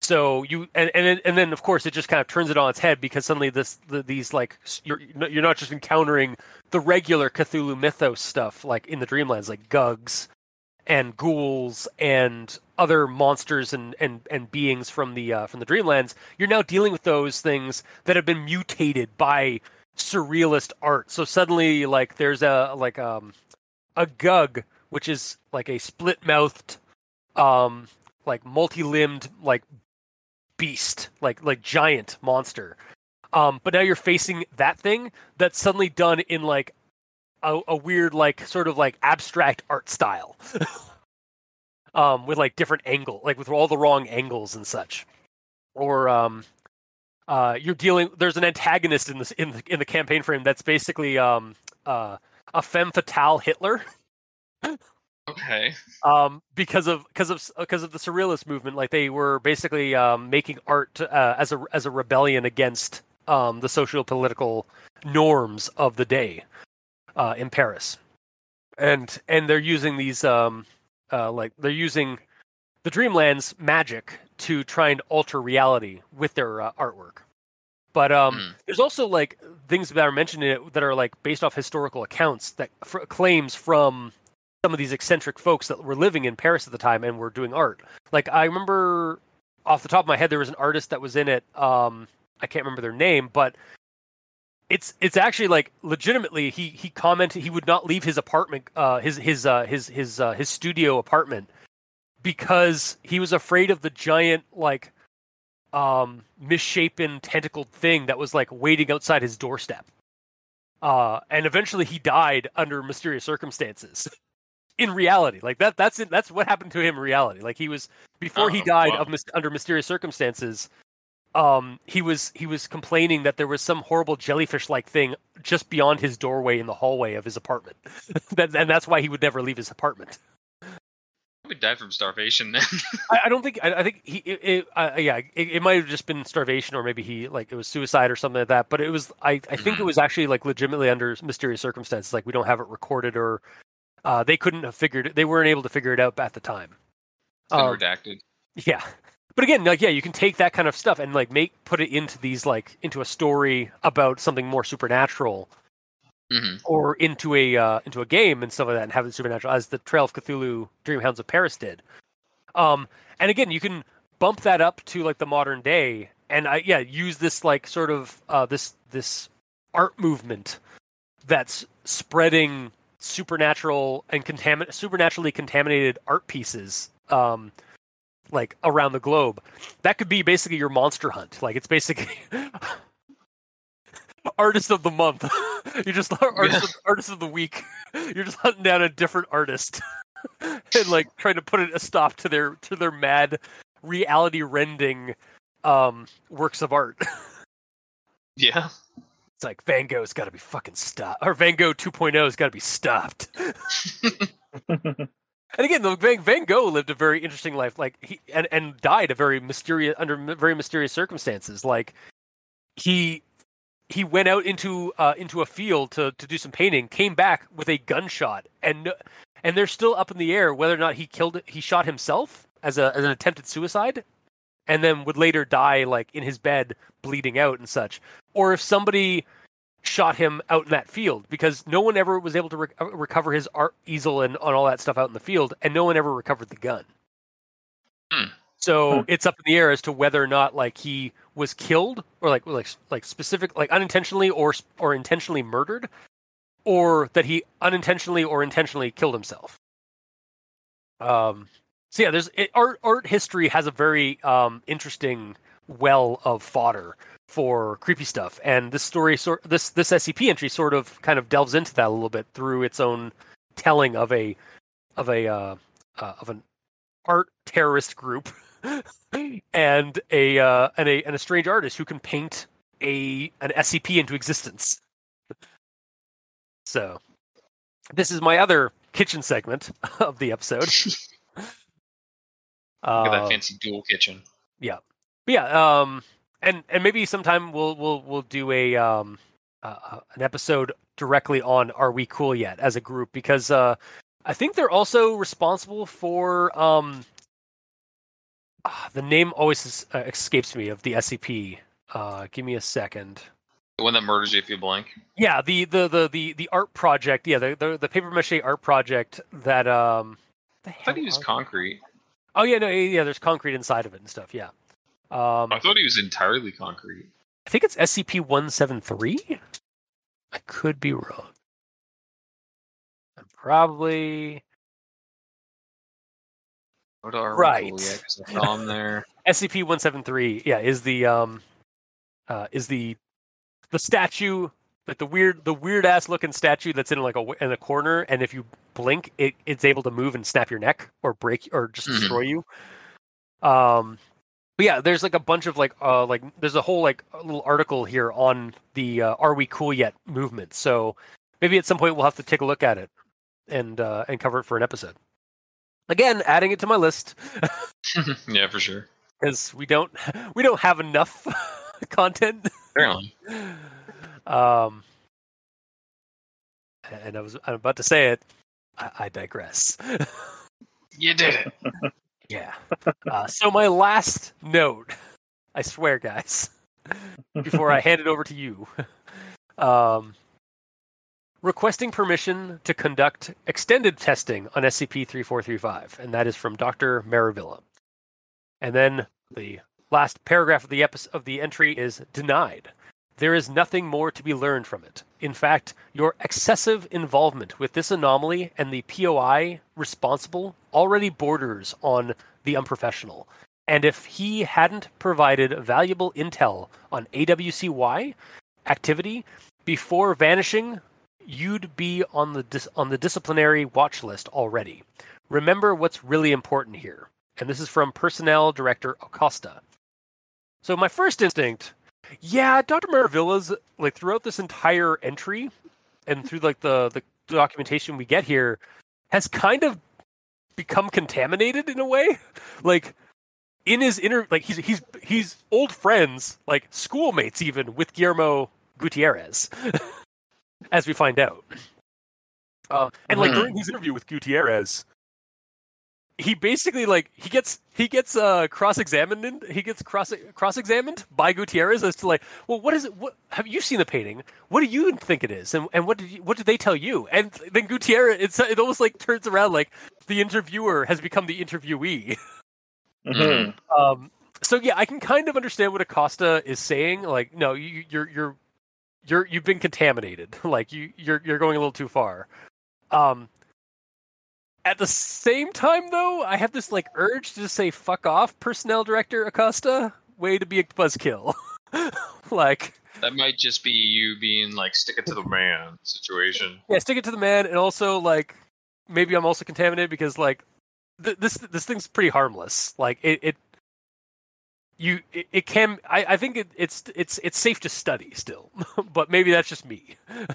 so you and and and then of course it just kind of turns it on its head because suddenly this the, these like you're you're not just encountering the regular Cthulhu mythos stuff like in the dreamlands like gugs and ghouls and other monsters and, and, and beings from the uh, from the dreamlands you're now dealing with those things that have been mutated by surrealist art. So suddenly like there's a like um a gug which is like a split-mouthed um like multi-limbed like beast like like giant monster. Um but now you're facing that thing that's suddenly done in like a, a weird like sort of like abstract art style um with like different angle like with all the wrong angles and such or um uh you're dealing there's an antagonist in this in the in the campaign frame that's basically um uh a femme fatale hitler Okay. um, because of because of because of the surrealist movement. Like they were basically um, making art uh, as a as a rebellion against um, the social political norms of the day uh, in Paris, and and they're using these um, uh, like they're using the Dreamlands magic to try and alter reality with their uh, artwork. But um, Hmm. there's also like things that are mentioned in it that are like based off historical accounts that claims from some of these eccentric folks that were living in Paris at the time and were doing art. Like I remember off the top of my head, there was an artist that was in it. Um, I can't remember their name, but it's it's actually like legitimately he he commented he would not leave his apartment, uh, his his uh, his his uh, his studio apartment because he was afraid of the giant like um misshapen tentacled thing that was like waiting outside his doorstep. Uh, and eventually he died under mysterious circumstances. in reality, like that that's it, that's what happened to him in reality. Like he was before he Oh, died wow. of mis- under mysterious circumstances. Um, he was he was complaining that there was some horrible jellyfish like thing just beyond his doorway in the hallway of his apartment. that, and that's why he would never leave his apartment. Probably died from starvation then. I, I don't think I, I think he it, it, uh, yeah it, it might have just been starvation or maybe he like it was suicide or something like that. But it was I I think it Mhm. was actually like legitimately under mysterious circumstances. Like we don't have it recorded or uh, they couldn't have figured it. They weren't able to figure it out at the time. It's been Um, redacted. yeah. But again, like yeah, you can take that kind of stuff and like make put it into these like into a story about something more supernatural hmm or into a uh, into a game and stuff like that and have it supernatural as the Trail of Cthulhu Dreamhounds of Paris did. Um and again, you can bump that up to like the modern day and I yeah, use this like sort of uh this this art movement that's spreading supernatural and contamin- supernaturally contaminated art pieces um like around the globe. That could be basically your monster hunt. Like it's basically artist of the month. you just artist, of, artist of the week. You're just hunting down a different artist and like trying to put a stop to their to their mad reality rending um works of art. Yeah. It's like Van Gogh's got to be fucking stopped, or Van Gogh 2.0 has got to be stopped. And again, though, Van, Van Gogh lived a very interesting life, like he and, and died a very mysterious under very mysterious circumstances. Like he he went out into uh, into a field to to do some painting, came back with a gunshot, and and they're still up in the air whether or not he killed he shot himself as a as an attempted suicide, and then would later die like in his bed bleeding out and such, or if somebody shot him out in that field because no one ever was able to re- uh, recover his art easel and, and all that stuff out in the field, and no one ever recovered the gun. Hmm. So Hmm. it's up in the air as to whether or not like he was killed or like like like specific like unintentionally or or intentionally murdered, or that he unintentionally or intentionally killed himself. Um. So yeah, there's it, art. Art history has a very um interesting well of fodder for creepy stuff, and this story sort this this SCP entry sort of kind of delves into that a little bit through its own telling of a of a uh, uh, of an art terrorist group and a uh, and a and a strange artist who can paint a an SCP into existence. So, this is my other kitchen segment of the episode. Look at Uh, that fancy dual kitchen. But yeah, um, and and maybe sometime we'll we'll we'll do a um uh, uh, an episode directly on Are We Cool Yet as a group because uh, I think they're also responsible for um ah, the name always uh, escapes me of the SCP. Uh, give me a second. The one that murders you if you blink. Yeah, the the the the, the art project. Yeah, the, the the paper mache art project that um. the I thought he was concrete. Oh yeah, no, yeah. There's concrete inside of it and stuff. Yeah. Um, I thought he was entirely concrete. I think it's SCP one seven three. I could be wrong. I'm probably Go to our Right. Cool I saw there. SCP one seven three. Yeah, is the um, uh, is the the statue like the weird the weird ass looking statue that's in like a in a corner, and if you blink, it it's able to move and snap your neck or break or just Mhm. destroy you. Um, but yeah, there's like a bunch of like uh like there's a whole like a little article here on the uh, Are We Cool Yet movement. So maybe at some point we'll have to take a look at it and uh, and cover it for an episode. Again, adding it to my list yeah, for sure. because we don't we don't have enough content. Apparently. Um, and I was I'm about to say it. I, I digress. You did it. Yeah. Uh, so my last note, I swear, guys, before I hand it over to you, um, requesting permission to conduct extended testing on SCP-3435, and that is from Dr. Maravilla. And then the last paragraph of the episode of the entry is denied. There is nothing more to be learned from it. In fact, your excessive involvement with this anomaly and the POI responsible already borders on the unprofessional. And if he hadn't provided valuable intel on AWCY activity before vanishing, you'd be on the dis- on the disciplinary watch list already. Remember what's really important here. And this is from personnel director Acosta. So my first instinct yeah, Dr. Maravilla's like throughout this entire entry and through like the the documentation we get here has kind of become contaminated in a way. Like in his inner like he's he's he's old friends, like schoolmates even with Guillermo Gutierrez. as we find out. Uh, and like Hmm. during his interview with Gutierrez, he basically like he gets he gets uh cross examined he gets cross cross examined by Gutierrez as to like well what is it what have you seen the painting? What do you think it is? And and what did you, what did they tell you? And then Gutierrez it's it almost like turns around like the interviewer has become the interviewee. Mhm. um so yeah I can kind of understand what Acosta is saying like no you you're you're you're you've been contaminated. Like you you're you're going a little too far. Um at the same time, though, I have this like urge to just say "fuck off," personnel director Acosta. Way to be a buzzkill. like, That might just be you being like stick it to the man situation. yeah, stick it to the man, and also like maybe I'm also contaminated because like th- this this thing's pretty harmless. Like it, it you it, it can I, I think it, it's it's it's safe to study still, but maybe that's just me.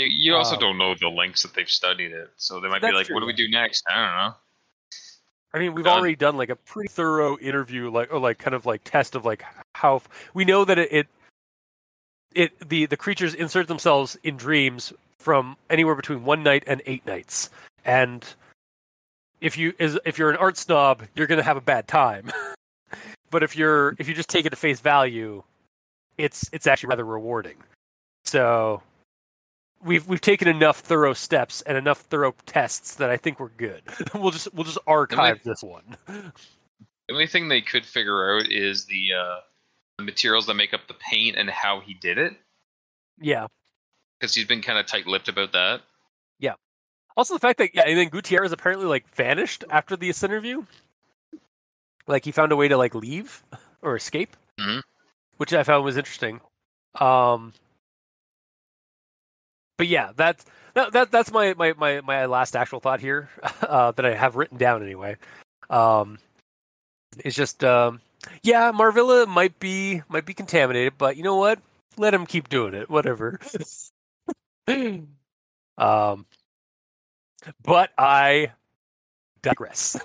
You, you also Um, don't know the lengths that they've studied it, so they might be like, true, "What do we do next?" I don't know. I mean, we've Done. already done like a pretty thorough interview, like or like kind of like test of like how we know that it, it it the the creatures insert themselves in dreams from anywhere between one night and eight nights, and if you is if you're an art snob, you're gonna have a bad time. but if you're if you just take it at face value, it's it's actually rather rewarding. So we've we've taken enough thorough steps and enough thorough tests that I think we're good. we'll just we'll just archive this one. The only thing they could figure out is the uh, the materials that make up the paint and how he did it, Yeah. because he's been kind of tight-lipped about that. Yeah. Also, the fact that yeah, and then Gutierrez apparently like vanished after this interview. Like he found a way to like leave or escape, Mhm. which I found was interesting. Um, but yeah, that's that, that that's my, my my my last actual thought here uh, that I have written down anyway. Um, it's just um, yeah, Marvilla might be might be contaminated, but you know what? Let him keep doing it. Whatever. um, but I digress.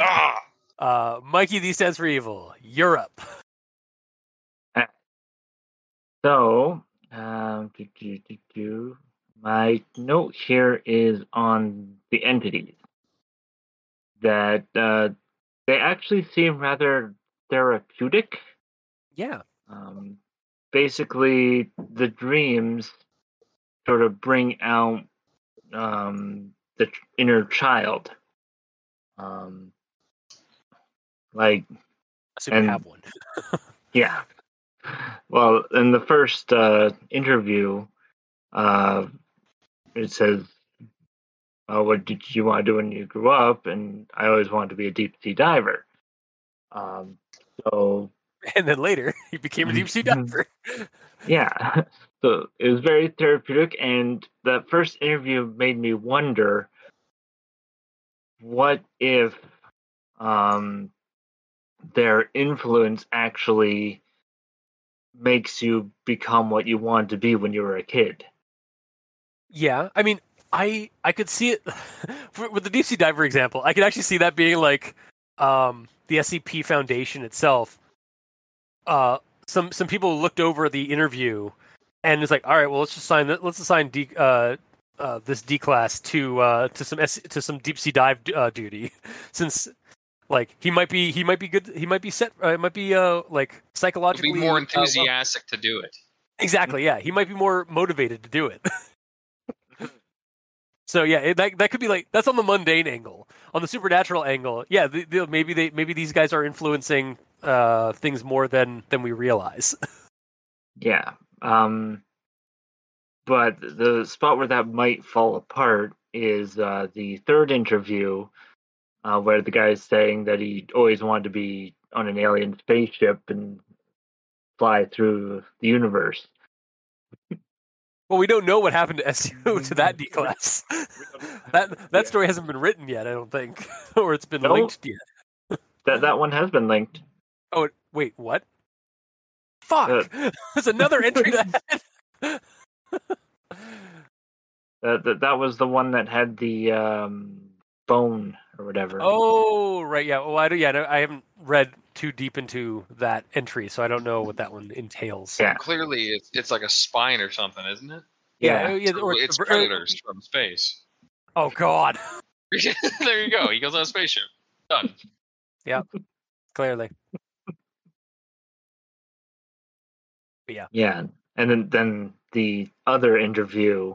Ah, Uh, Mikey, these stands for evil. Europe. So, um, do, do, do, do. my note here is on the entities that uh, they actually seem rather therapeutic. Yeah. Um, basically, the dreams sort of bring out um, the inner child. Um, like I Assume you And- have one. Yeah. Well, in the first uh, interview, uh, it says, uh, "What did you want to do when you grew up?" And I always wanted to be a deep sea diver. Um, so And then later, he became a deep sea diver. yeah, so it was very therapeutic, and that first interview made me wonder, what if um, their influence actually makes you become what you wanted to be when you were a kid? Yeah, I mean, I I could see it with the deep sea diver example. I could actually see that being like um, the SCP Foundation itself. Uh, some some people looked over the interview and it's like, all right, well, let's just sign. Let's assign D, uh, uh, this D class to uh, to some S, to some deep sea dive uh, duty, since like he might be he might be good he might be set uh, might be uh like he'll psychologically be more uh, well- enthusiastic to do it. exactly. Yeah, he might be more motivated to do it. so yeah, it, that that could be like that's on the mundane angle. On the supernatural angle, yeah, the, the, maybe they maybe these guys are influencing uh, things more than than we realize. Yeah. Um, but the spot where that might fall apart is uh, the third interview, uh, where the guy's saying that he always wanted to be on an alien spaceship and fly through the universe. Well, we don't know what happened to SU to that D class. that that Yeah. story hasn't been written yet, I don't think, or it's been No. linked yet. That that one has been linked. Oh wait, what? Fuck! There's another entry that. That that, that was the one that had the um, bone or whatever. oh right, yeah. Well, I don't. Yeah, I haven't read too deep into that entry, so I don't know what that one entails. Yeah. Clearly, it's it's like a spine or something, isn't it? yeah, yeah. Oh, yeah. Or- it's or- oh. predators from space. Oh God, there you go. He goes on a spaceship. Done. Yeah, clearly. Yeah, Yeah. and then then the other interview,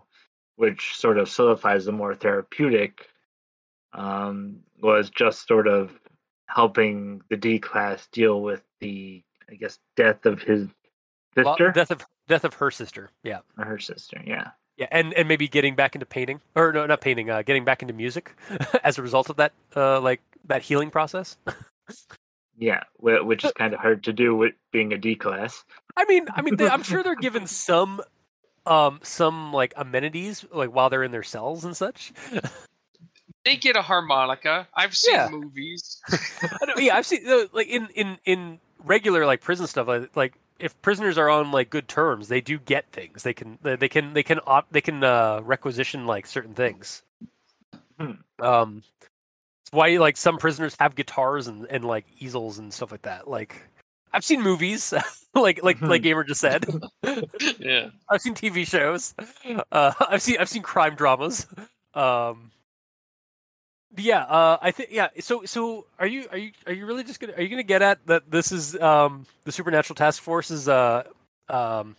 which sort of solidifies the more therapeutic, um, was just sort of helping the D class deal with the, I guess, death of his Well, sister death of death of her sister. Yeah, her sister. Yeah, yeah, and and maybe getting back into painting, or no, not painting. Uh, getting back into music as a result of that, uh, like that healing process. yeah, which is kind of hard to do with being a D class. I mean, I mean, they, I'm sure they're given some, um, some like amenities, like while they're in their cells and such. They get a harmonica. I've seen Yeah. movies. I don't, yeah, I've seen uh, like in in in regular like prison stuff, like, like if prisoners are on like good terms, they do get things. They can they they can they can op- they can uh, requisition like certain things. Hmm. Um, it's why like some prisoners have guitars and and like easels and stuff like that. Like I've seen movies, like like like Gamer just said. yeah. I've seen TV shows. Uh, I've seen I've seen crime dramas. Um, but yeah, uh, I think yeah. So so are you are you are you really just gonna are you gonna get at that this is um, the supernatural task force's uh, um,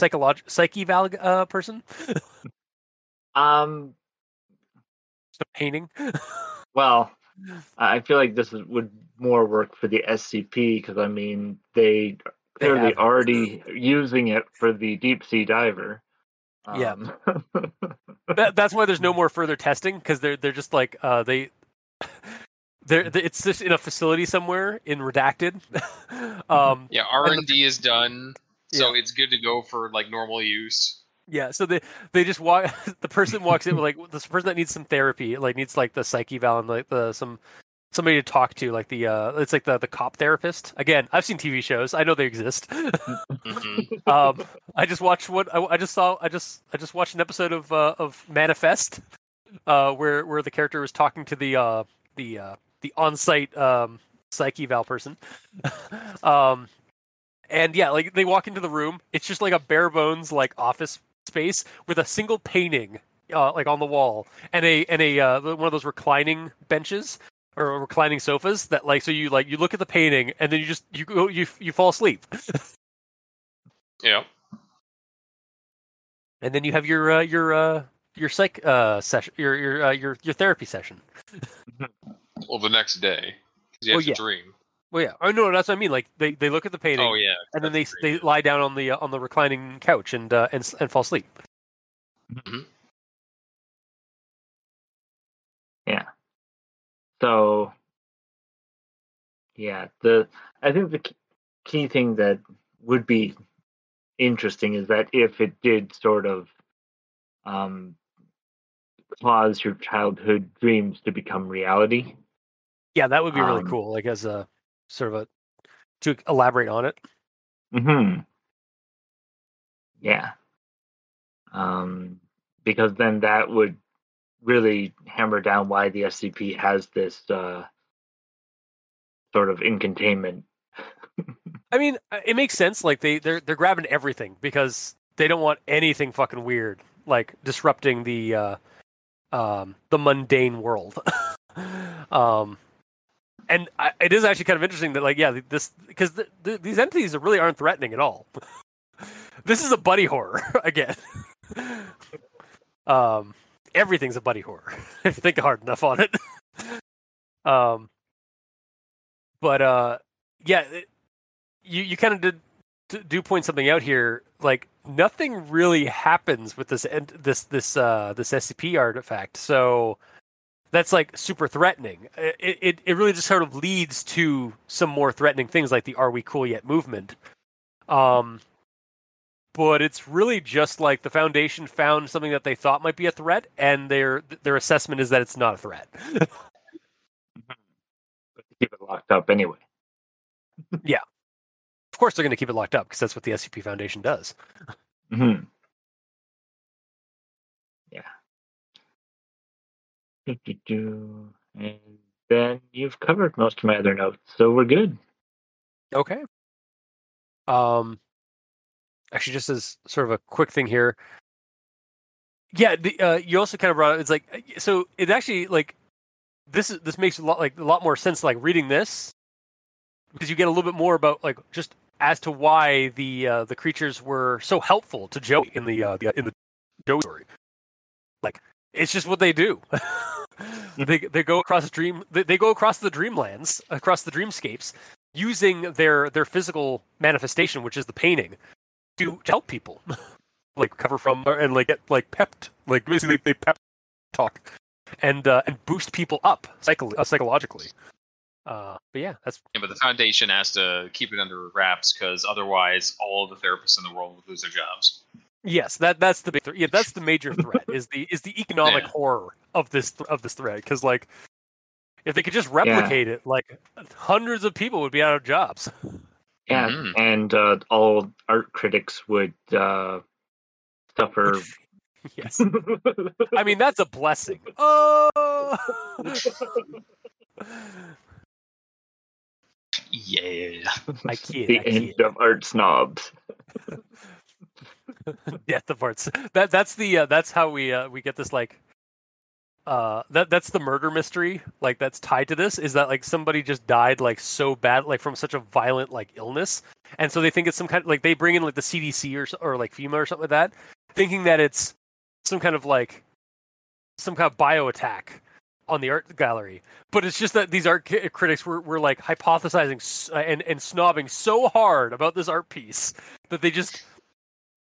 psycholog psych eval uh, person? Um, Just a painting. well, I feel like this would more work for the SCP because I mean they They clearly it. already using it for the deep sea diver. Yeah. Um, that, that's why there's no more further testing because they're they're just like uh, they. They're, they- it's just in a facility somewhere in redacted. um, Yeah. R and D is done, so Yeah. it's good to go for like normal use. Yeah, so they they just walk. The person walks in with like this person that needs some therapy, like needs like the psych eval and like the some somebody to talk to, like the uh, it's like the the cop therapist. Again, I've seen TV shows. I know they exist. Mhm. um, I just watched what I, I just saw. I just I just watched an episode of uh, of Manifest, uh, where where the character was talking to the uh, the uh, the on site um, psych eval person. um, and yeah, like they walk into the room, it's just like a bare bones like office space with a single painting, uh, like on the wall, and a and a uh, one of those reclining benches or reclining sofas that like so you like you look at the painting and then you just you go you you fall asleep, Yeah. and then you have your uh, your uh, your psych uh, session, your your uh, your your therapy session. Well, the next day, you have Oh, to yeah. dream. Well, yeah, oh no, that's what I mean. Like they, they look at the painting, Oh yeah. and then they they lie down on the uh, on the reclining couch and uh, and and fall asleep. So, yeah, the I think the key thing that would be interesting is that if it did sort of um, cause your childhood dreams to become reality. Yeah, that would be really Um, cool. Like as a sort of a to elaborate on it. Hmm. Yeah. Um, because then that would really hammer down why the SCP has this uh, sort of in containment. I mean, uh, it makes sense. Like they they're they're grabbing everything because they don't want anything fucking weird like disrupting the uh, um, the mundane world. um, and I, it is actually kind of interesting that like yeah this because the, the, these entities really aren't threatening at all. this is a buddy horror again. um, everything's a buddy horror if you think hard enough on it. um, but uh, yeah, it, you you kind of did do point something out here. Like nothing really happens with this end this this uh this SCP artifact, so that's like super threatening. It, it it really just sort of leads to some more threatening things like the "Are we cool yet?" movement. Um, but it's really just like the Foundation found something that they thought might be a threat, and their their assessment is that it's not a threat. but keep it locked up anyway. yeah, of course they're going to keep it locked up because that's what the SCP Foundation does. Mm-hmm. Yeah. And then you've covered most of my other notes, so we're good. Okay. Um, actually, just as sort of a quick thing here. Yeah, the, uh, you also kind of brought it's like so it actually like this is this makes a lot like a lot more sense like reading this because you get a little bit more about like just as to why the uh, the creatures were so helpful to Joey in the uh, the in the Joey story. Like it's just what they do. they they go across dream they, they go across the dreamlands, across the dreamscapes, using their their physical manifestation, which is the painting, to, to help people, like cover from and like get like pepped, like basically they pep talk, and uh, and boost people up psycho- uh, psychologically. Uh, but yeah, that's yeah. But the foundation has to keep it under wraps because otherwise, all the therapists in the world would lose their jobs. Yes, that that's the big th- yeah that's the major threat is the is the economic yeah. horror of this of this threat because like if they could just replicate yeah. it, like hundreds of people would be out of jobs. Yeah, mm-hmm. and uh, all art critics would uh, suffer. yes, I mean that's a blessing. Oh. Yeah. I kid. the I end of art snobs. Death of arts. That that's the uh, that's how we uh, we get this like uh that that's the murder mystery like that's tied to this is that like somebody just died like so bad like from such a violent like illness and so they think it's some kind of like they bring in like the CDC or or like FEMA or something like that thinking that it's some kind of like some kind of bio attack on the art gallery. But it's just that these art critics were, were like hypothesizing uh, and, and snobbing so hard about this art piece that they just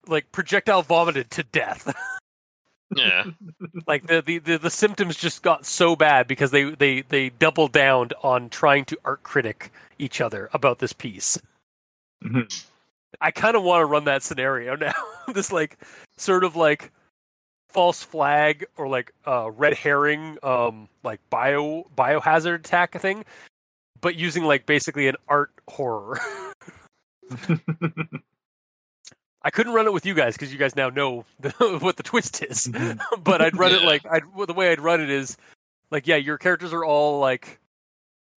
like projectile vomited to death. yeah. like the, the, the, the, symptoms just got so bad because they, they, they doubled down on trying to art critic each other about this piece. Mm-hmm. I kind of want to run that scenario now. this like sort of like false flag or like uh, red herring um like bio biohazard attack thing but using like basically an art horror i couldn't run it with you guys because you guys now know the, what the twist is mm-hmm. but i'd run yeah. it like I'd the way i'd run it is like yeah your characters are all like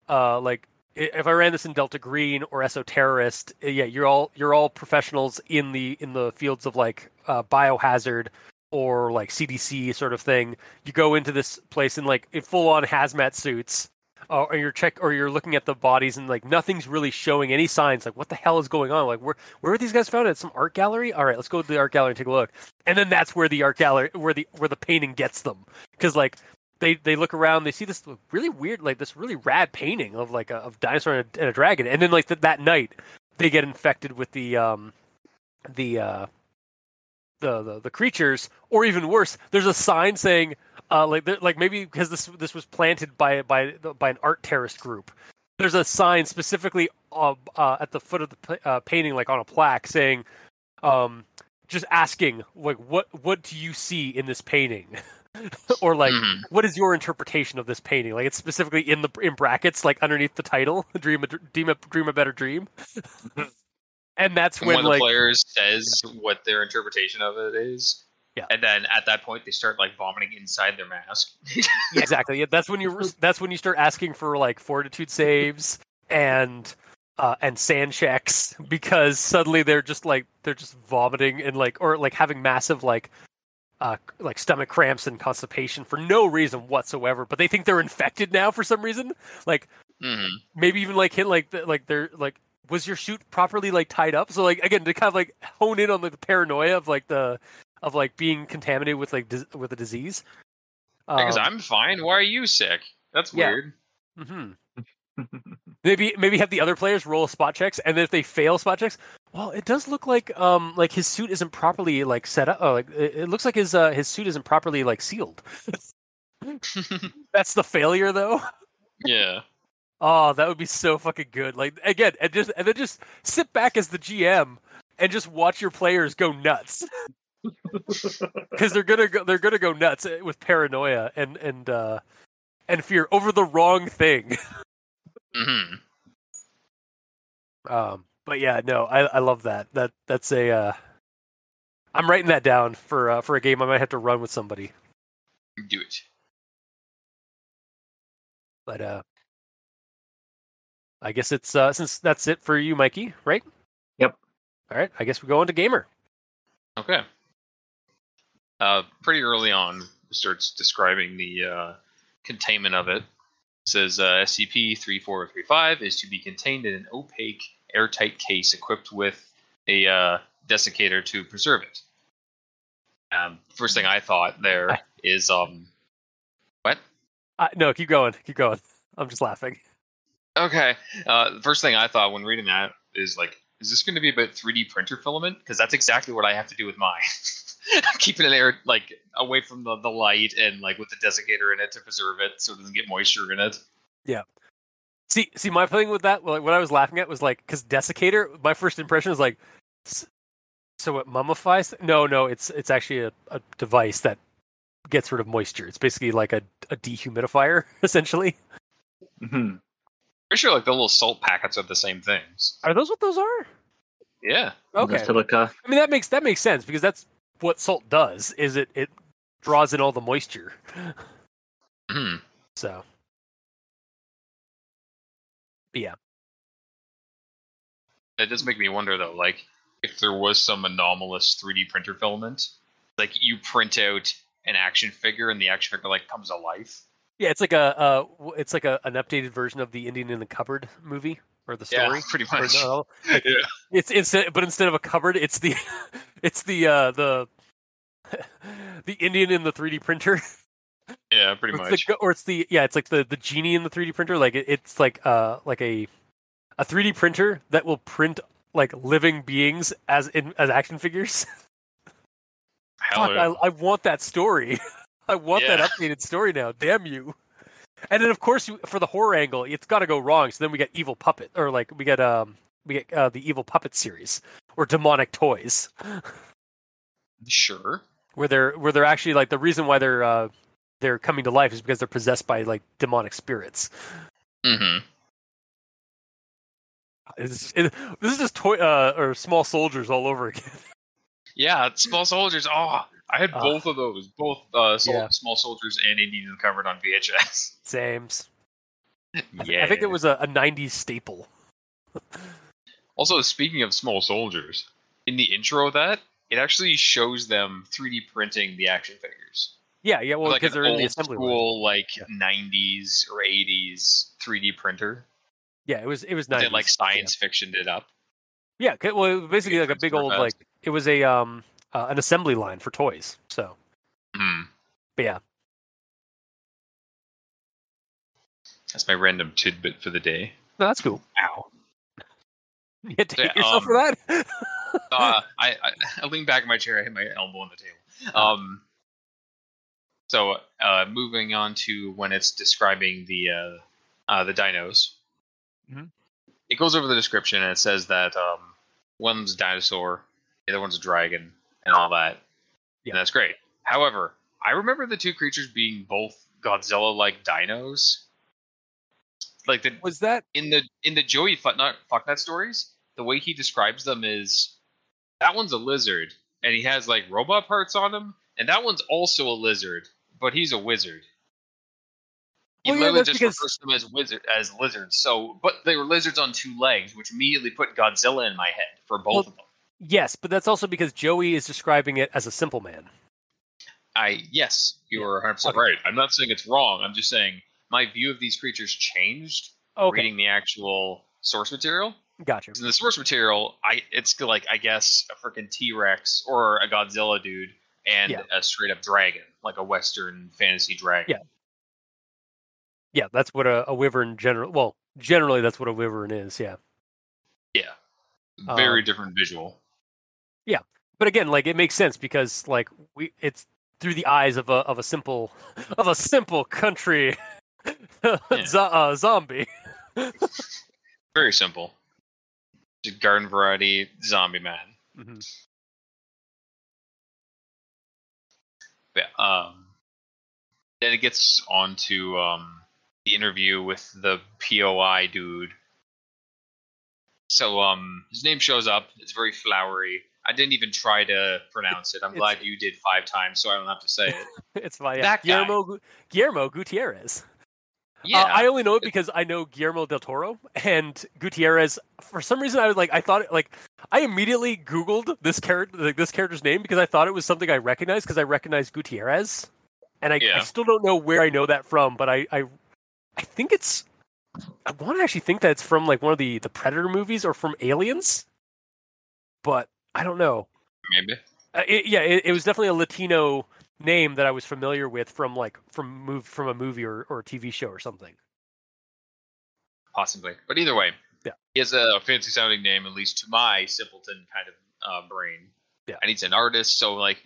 uh like if I ran this in Delta Green or Esoterrorist, yeah, you're all you're all professionals in the in the fields of like uh, biohazard or like CDC sort of thing. You go into this place in like full on hazmat suits, or you're check or you're looking at the bodies and like nothing's really showing any signs. Like what the hell is going on? Like where where are these guys found at some art gallery? All right, let's go to the art gallery and take a look. And then that's where the art gallery where the where the painting gets them because like. They, they look around. They see this really weird, like this really rad painting of like a of dinosaur and a, and a dragon. And then like th- that night, they get infected with the um the uh the, the, the creatures, or even worse, there's a sign saying, uh, like like maybe because this this was planted by by by an art terrorist group. There's a sign specifically uh, uh, at the foot of the uh, painting, like on a plaque, saying, um, just asking, like, what what do you see in this painting? or like mm-hmm. what is your interpretation of this painting like it's specifically in the in brackets like underneath the title dream a dream a, dream a better dream and that's when one like, the players says what their interpretation of it is. Yeah. And then at that point, they start like vomiting inside their mask. exactly. Yeah, that's when you that's when you start asking for like fortitude saves and uh, and SAN checks because suddenly they're just like they're just vomiting and like or like having massive like uh, like stomach cramps and constipation for no reason whatsoever. But they think they're infected now for some reason. Like mm-hmm. maybe even like hit like like they're like was your suit properly like tied up? So like again to kind of like hone in on like, the paranoia of like the of like being contaminated with like dis- with a disease. Because Um, I'm fine. Why are you sick? That's yeah. weird. mhm. Maybe maybe have the other players roll spot checks, and then if they fail spot checks, well, it does look like um like his suit isn't properly like set up. Oh, like it, it looks like his uh his suit isn't properly like sealed. That's the failure though. yeah. Oh, that would be so fucking good. Like again, and just and then just sit back as the GM and just watch your players go nuts because they're gonna go they're gonna go nuts eh, with paranoia and and uh and fear over the wrong thing. hmm Um, but yeah, no, I I love that. That that's a uh, I'm writing that down for uh, for a game I might have to run with somebody. Do it. But uh, I guess it's uh since that's it for you, Mikey, right? Yep. All right, I guess we go on to gamer. Okay. Uh, pretty early on, starts describing the uh, containment of it. It says uh, SCP-3435 is to be contained in an opaque, airtight case equipped with a uh, desiccator to preserve it. Um, first thing I thought there is um, what? No, keep going, keep going. I'm just laughing. Okay. Uh, the first thing I thought when reading that is like, is this going to be about 3D printer filament? Because that's exactly what I have to do with mine. Keeping it air like away from the, the light and like with the desiccator in it to preserve it so it doesn't get moisture in it. Yeah. See, see, my thing with that, like, what I was laughing at was like, because desiccator. My first impression was like, so it mummifies? No, no, it's it's actually a, a device that gets rid of moisture. It's basically like a, a dehumidifier, essentially. Mhm. Pretty sure like the little salt packets are the same things. Are those what those are? Yeah. Okay. The silica. I mean that makes that makes sense because that's what salt does. Is it it draws in all the moisture. Hmm. So, but yeah, It does make me wonder though, like if there was some anomalous 3D printer filament, like you print out an action figure and the action figure like comes to life. Yeah, it's like a uh, it's like a, an updated version of the Indian in the Cupboard movie or the story. pretty much. no, like, Yeah. It's instead, but instead of a cupboard, it's the it's the uh, the the Indian in the 3D printer. Yeah, pretty or it's much. the, or it's the yeah, it's like the the genie in the 3D printer. Like it, it's like uh like a a 3D printer that will print like living beings as in as action figures. Hell Fuck. I, I want that story. I want that updated story now. Damn you. And then of course for the horror angle, it's got to go wrong. So then we get evil puppet or like we get um we get uh, the evil puppet series or demonic toys Sure. where they're where they're actually like the reason why they're uh they're coming to life is because they're possessed by like demonic spirits. Mm-hmm. It's, it, this is just toy uh, or small soldiers all over again. Yeah, small soldiers. Oh, I had Ah. both of those, both uh, sol- Yeah. small soldiers and Indian covered on VHS. Sames. I, th- yeah. I think it was a, a '90s staple. Also, speaking of small soldiers, in the intro of that, it actually shows them 3D printing the action figures. Yeah, yeah. Well, because an they're in the old assembly line. school, like Yeah. 90s or 80s 3D printer. Yeah, it was it was They nice. like science fictioned it up. Yeah, well, it was basically like a big old like it was a um uh, an assembly line for toys. So, Hmm. but yeah, That's my random tidbit for the day. no, that's cool. Ow. You had to Yeah, hit yourself um, for that. uh, I, I I lean back in my chair. I hit my elbow on the table. Um. So, uh, moving on to when it's describing the uh, uh, the dinos, Mhm. it goes over the description and it says that um, one's a dinosaur, the other one's a dragon, and all that. Yeah. And that's great. However, I remember the two creatures being both Godzilla-like dinos. Like the was that in the in the Joey Fucknut Fucknut stories, the way he describes them is that one's a lizard and he has like robot parts on him, and that one's also a lizard, but he's a wizard. He Well, literally that's just because- refers to them as wizard as lizards. So, but they were lizards on two legs, which immediately put Godzilla in my head for both Well- of them. Yes, but that's also because Joey is describing it as a simple man. I yes, you Yeah. are 100 percent right. I'm not saying it's wrong. I'm just saying my view of these creatures changed Okay, reading the actual source material. Gotcha. In the source material, I it's like I guess a freaking T Rex or a Godzilla dude and Yeah. a straight up dragon, like a Western fantasy dragon. Yeah. Yeah, that's what a, a wyvern general. Well, generally that's what a wyvern is. Yeah. Yeah. Very Um, different visual. But again like it makes sense because like we it's through the eyes of a of a simple of a simple country zo- uh, zombie Very simple. Just garden variety zombie man. Mm-hmm. Yeah. Um, then it gets on to um, the interview with the POI dude. So um, his name shows up. It's very flowery. I didn't even try to pronounce it. I'm It's- glad you did five times, so I don't have to say it. it's my yeah. That. Guillermo Gu- Guillermo Gutierrez. Yeah, Uh, I only know it because I know Guillermo del Toro and Gutierrez. For some reason, I was like, I thought it, like I immediately Googled this character, like, this character's name because I thought it was something I recognized because I recognized Gutierrez, and I, I still don't know where I know that from, but I, I, I think it's. I want to actually think that it's from like one of the the Predator movies or from Aliens, but I don't know. maybe. Uh, it, yeah, it, it was definitely a Latino name that I was familiar with from like from move from a movie or, or a TV show or something. Possibly. But either way, Yeah. he has a fancy sounding name, at least to my simpleton kind of uh, brain. Yeah. And he's an artist, so like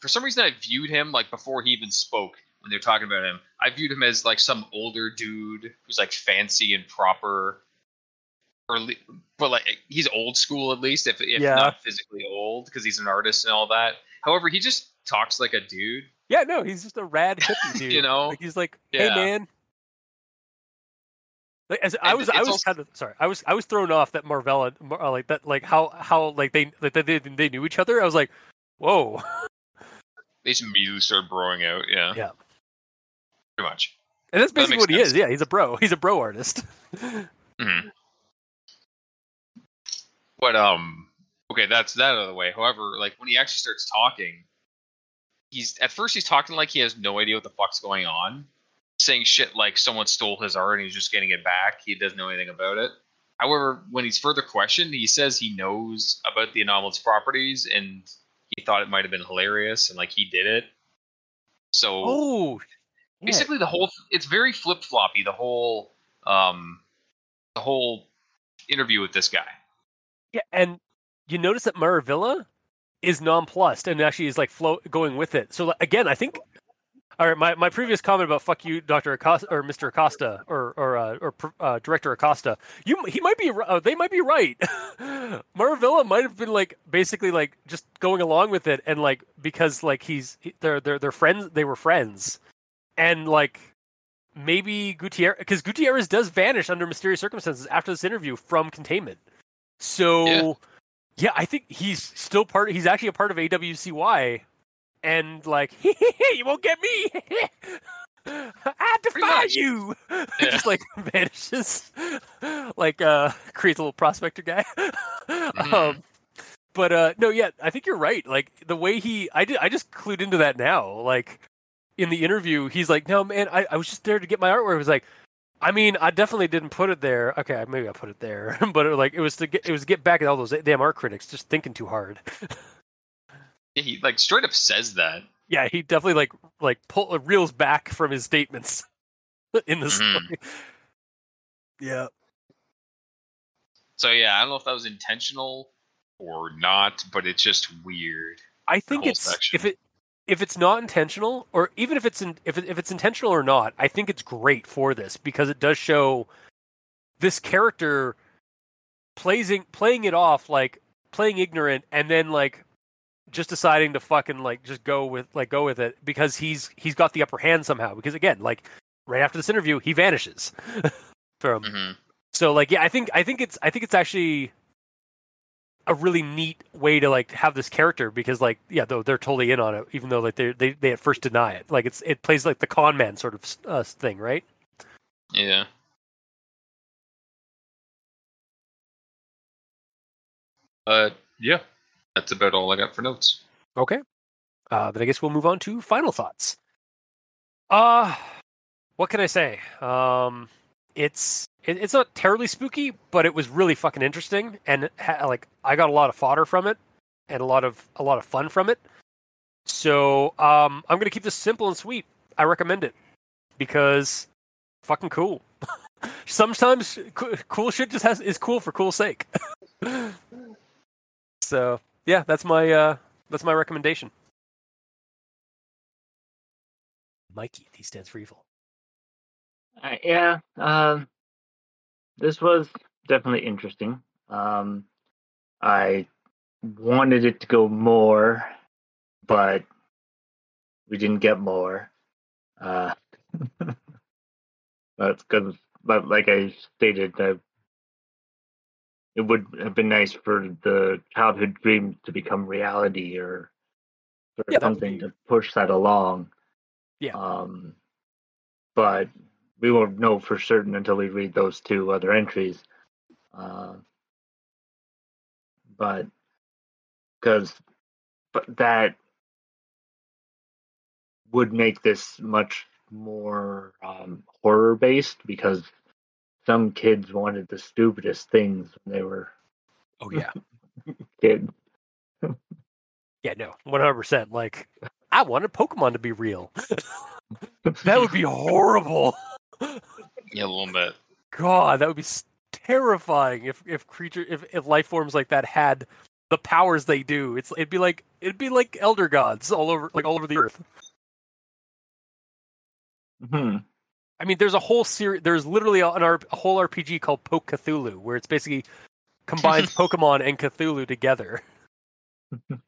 for some reason I viewed him like before he even spoke when they were talking about him. I viewed him as like some older dude who's like fancy and proper. Or, but like he's old school at least, if if Yeah. not physically old, because he's an artist and all that. However, he just talks like a dude. Yeah, no, he's just a rad hippie dude. You know? like he's like, hey Yeah. man. Like, as I was, I was also- kind of sorry. I was, I was thrown off that Marvella, Mar- uh, like that, like how, how, like they, like they, they, knew each other. I was like, whoa. They just immediately started broing out. Yeah. Yeah. Pretty much. And that's basically makes what he sense. is. Yeah, he's a bro. He's a bro artist. hmm But um, okay, that's that out of the way. However, like when he actually starts talking, he's at first he's talking like he has no idea what the fuck's going on, saying shit like someone stole his art and he's just getting it back. He doesn't know anything about it. However, when he's further questioned, he says he knows about the anomalous properties and he thought it might have been hilarious and like he did it. So Oh, yeah. basically the whole it's very flip floppy the whole um the whole interview with this guy Yeah, and you notice that Maravilla is nonplussed and actually is like flow going with it. So again, I think. All right, my, my previous comment about "fuck you, Doctor Acosta" or Mister Acosta or or uh, or uh, Director Acosta, you he might be uh, they might be right. Maravilla might have been like basically like just going along with it and like because like he's they're they're they're friends they were friends and like maybe Gutierrez because Gutierrez does vanish under mysterious circumstances after this interview from containment. So Yeah. yeah, I think he's still part. He's actually a part of AWCY, and like you won't get me. I defy you. Yeah. Just like vanishes, like uh creates a little prospector guy. Mhm. um, but uh no, yeah, I think you're right. Like the way he, I did, I just clued into that now. Like in the interview, he's like, "No, man, I, I was just there to get my artwork." It was like, I mean, I definitely didn't put it there. Okay, maybe I put it there, but it, like it was to get it was to get back at all those damn art critics just thinking too hard. Yeah, he like straight up says that yeah, he definitely like like pull reels back from his statements in the Mhm. story. Yeah, so yeah i don't know if that was intentional or not but it's just weird I think it's section. if it if it's not intentional, or even if it's in, if if it's intentional or not, I think it's great for this because it does show this character playing playing it off like playing ignorant and then like just deciding to fucking like just go with like go with it because he's he's got the upper hand somehow because again like right after this interview he vanishes from Mhm. so like yeah, I think I think it's I think it's actually a really neat way to like have this character because like yeah though they're totally in on it even though like they they they at first deny it. Like it's it plays like the con man sort of uh, thing right? Yeah. Uh yeah. That's about all i got for notes. Okay. Uh then I guess we'll move on to final thoughts. Uh what can I say? Um it's it, it's not terribly spooky, but it was really fucking interesting, and ha- like I got a lot of fodder from it, and a lot of a lot of fun from it. So um, I'm gonna keep this simple and sweet. I recommend it because fucking cool. Sometimes co- cool shit just has is cool for cool sake. so yeah, that's my uh, that's my recommendation. Mikey, he stands for evil. Uh, yeah, um, this was definitely interesting. Um, I wanted it to go more, but we didn't get more. Uh, that's because, but like I stated, that it would have been nice for the childhood dream to become reality, or Yeah, something be- to push that along. Yeah. Um, but we won't know for certain until we read those two other entries. Uh, but because but that would make this much more um, horror based because some kids wanted the stupidest things when they were Oh yeah, kids. yeah, no, one hundred percent. Like I wanted Pokemon to be real. that would be horrible. Yeah, a little bit. God, that would be terrifying if if creature if, if life forms like that had the powers they do. It's it'd be like it'd be like elder gods all over like all over the earth. Hmm. I mean, there's a whole series. There's literally a, an R, a whole RPG called Pokethulhu, where it's basically combines Pokemon and Cthulhu together.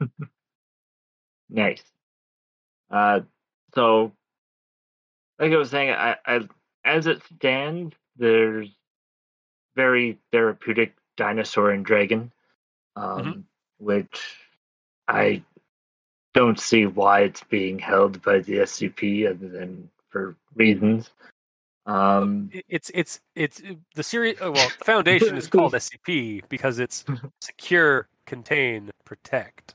Nice. Uh, so, like I was saying, I, I as it stands, there's very therapeutic dinosaur and dragon, um, which I don't see why it's being held by the SCP other than for reasons. Um, It's it's it's the series. oh, Well, the foundation is called SCP because it's secure, contain, protect.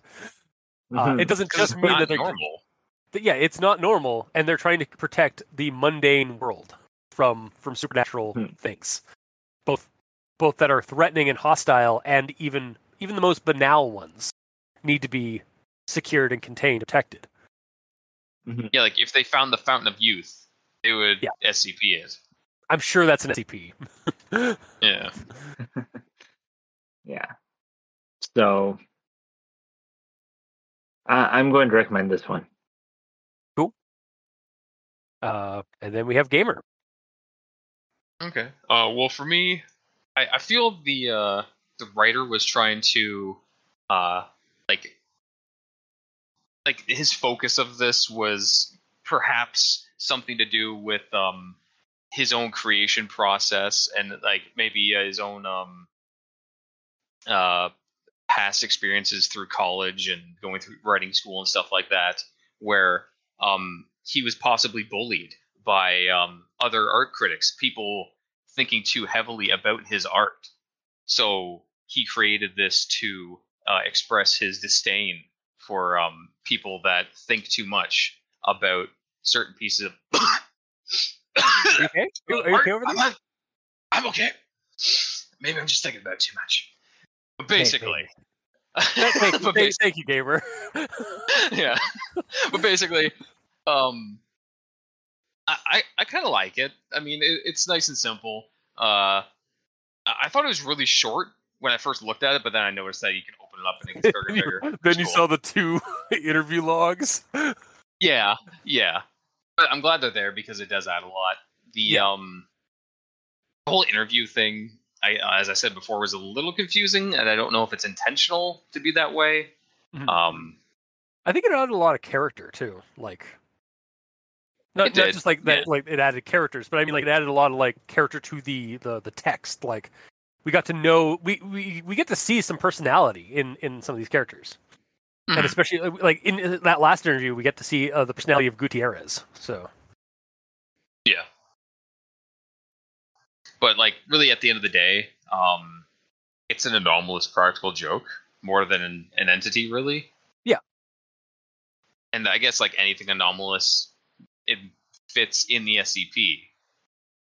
Uh, it doesn't just mean that they're normal. th- yeah, it's not normal, and they're trying to protect the mundane world from from supernatural Hmm. things, both both that are threatening and hostile, and even even the most banal ones need to be secured and contained, protected. Yeah, like if they found the Fountain of Youth, they would Yeah. SCP it. I'm sure that's an SCP. Yeah. yeah. So, I, I'm going to recommend this one. uh, and then we have gamer. Okay. Uh, well, for me, I, I feel the uh, the writer was trying to, uh, like, like his focus of this was perhaps something to do with um his own creation process and like maybe his own um uh past experiences through college and going through writing school and stuff like that where um he was possibly bullied by um other art critics people thinking too heavily about his art so he created this to uh, express his disdain for um people that think too much about certain pieces of Are you okay? Are you okay over I'm, there? not- I'm okay. Maybe I'm just thinking about too much. But basically, Thank, thank, but thank you, gamer. yeah. But basically, um, I I, I kind of like it. I mean, it, it's nice and simple. Uh, I, I thought it was really short when I first looked at it, but then I noticed that you can open it up and it gets bigger and bigger. then It's you cool. saw the two interview logs. Yeah, yeah. But I'm glad they're there because it does add a lot. The Yeah. um the whole interview thing, I uh, as I said before, was a little confusing, and I don't know if it's intentional to be that way. Mhm. Um, I think it added a lot of character too. Like not, not just like that yeah. like it added characters, but I mean like it added a lot of like character to the the, the text. Like we got to know we, we we get to see some personality in in some of these characters. And Mhm. especially uh, like in uh, that last interview we get to see uh, the personality of Gutierrez. So yeah. But like, really, at the end of the day, um, it's an anomalous practical joke more than an, an entity, really. Yeah. And I guess like anything anomalous, it fits in the SCP.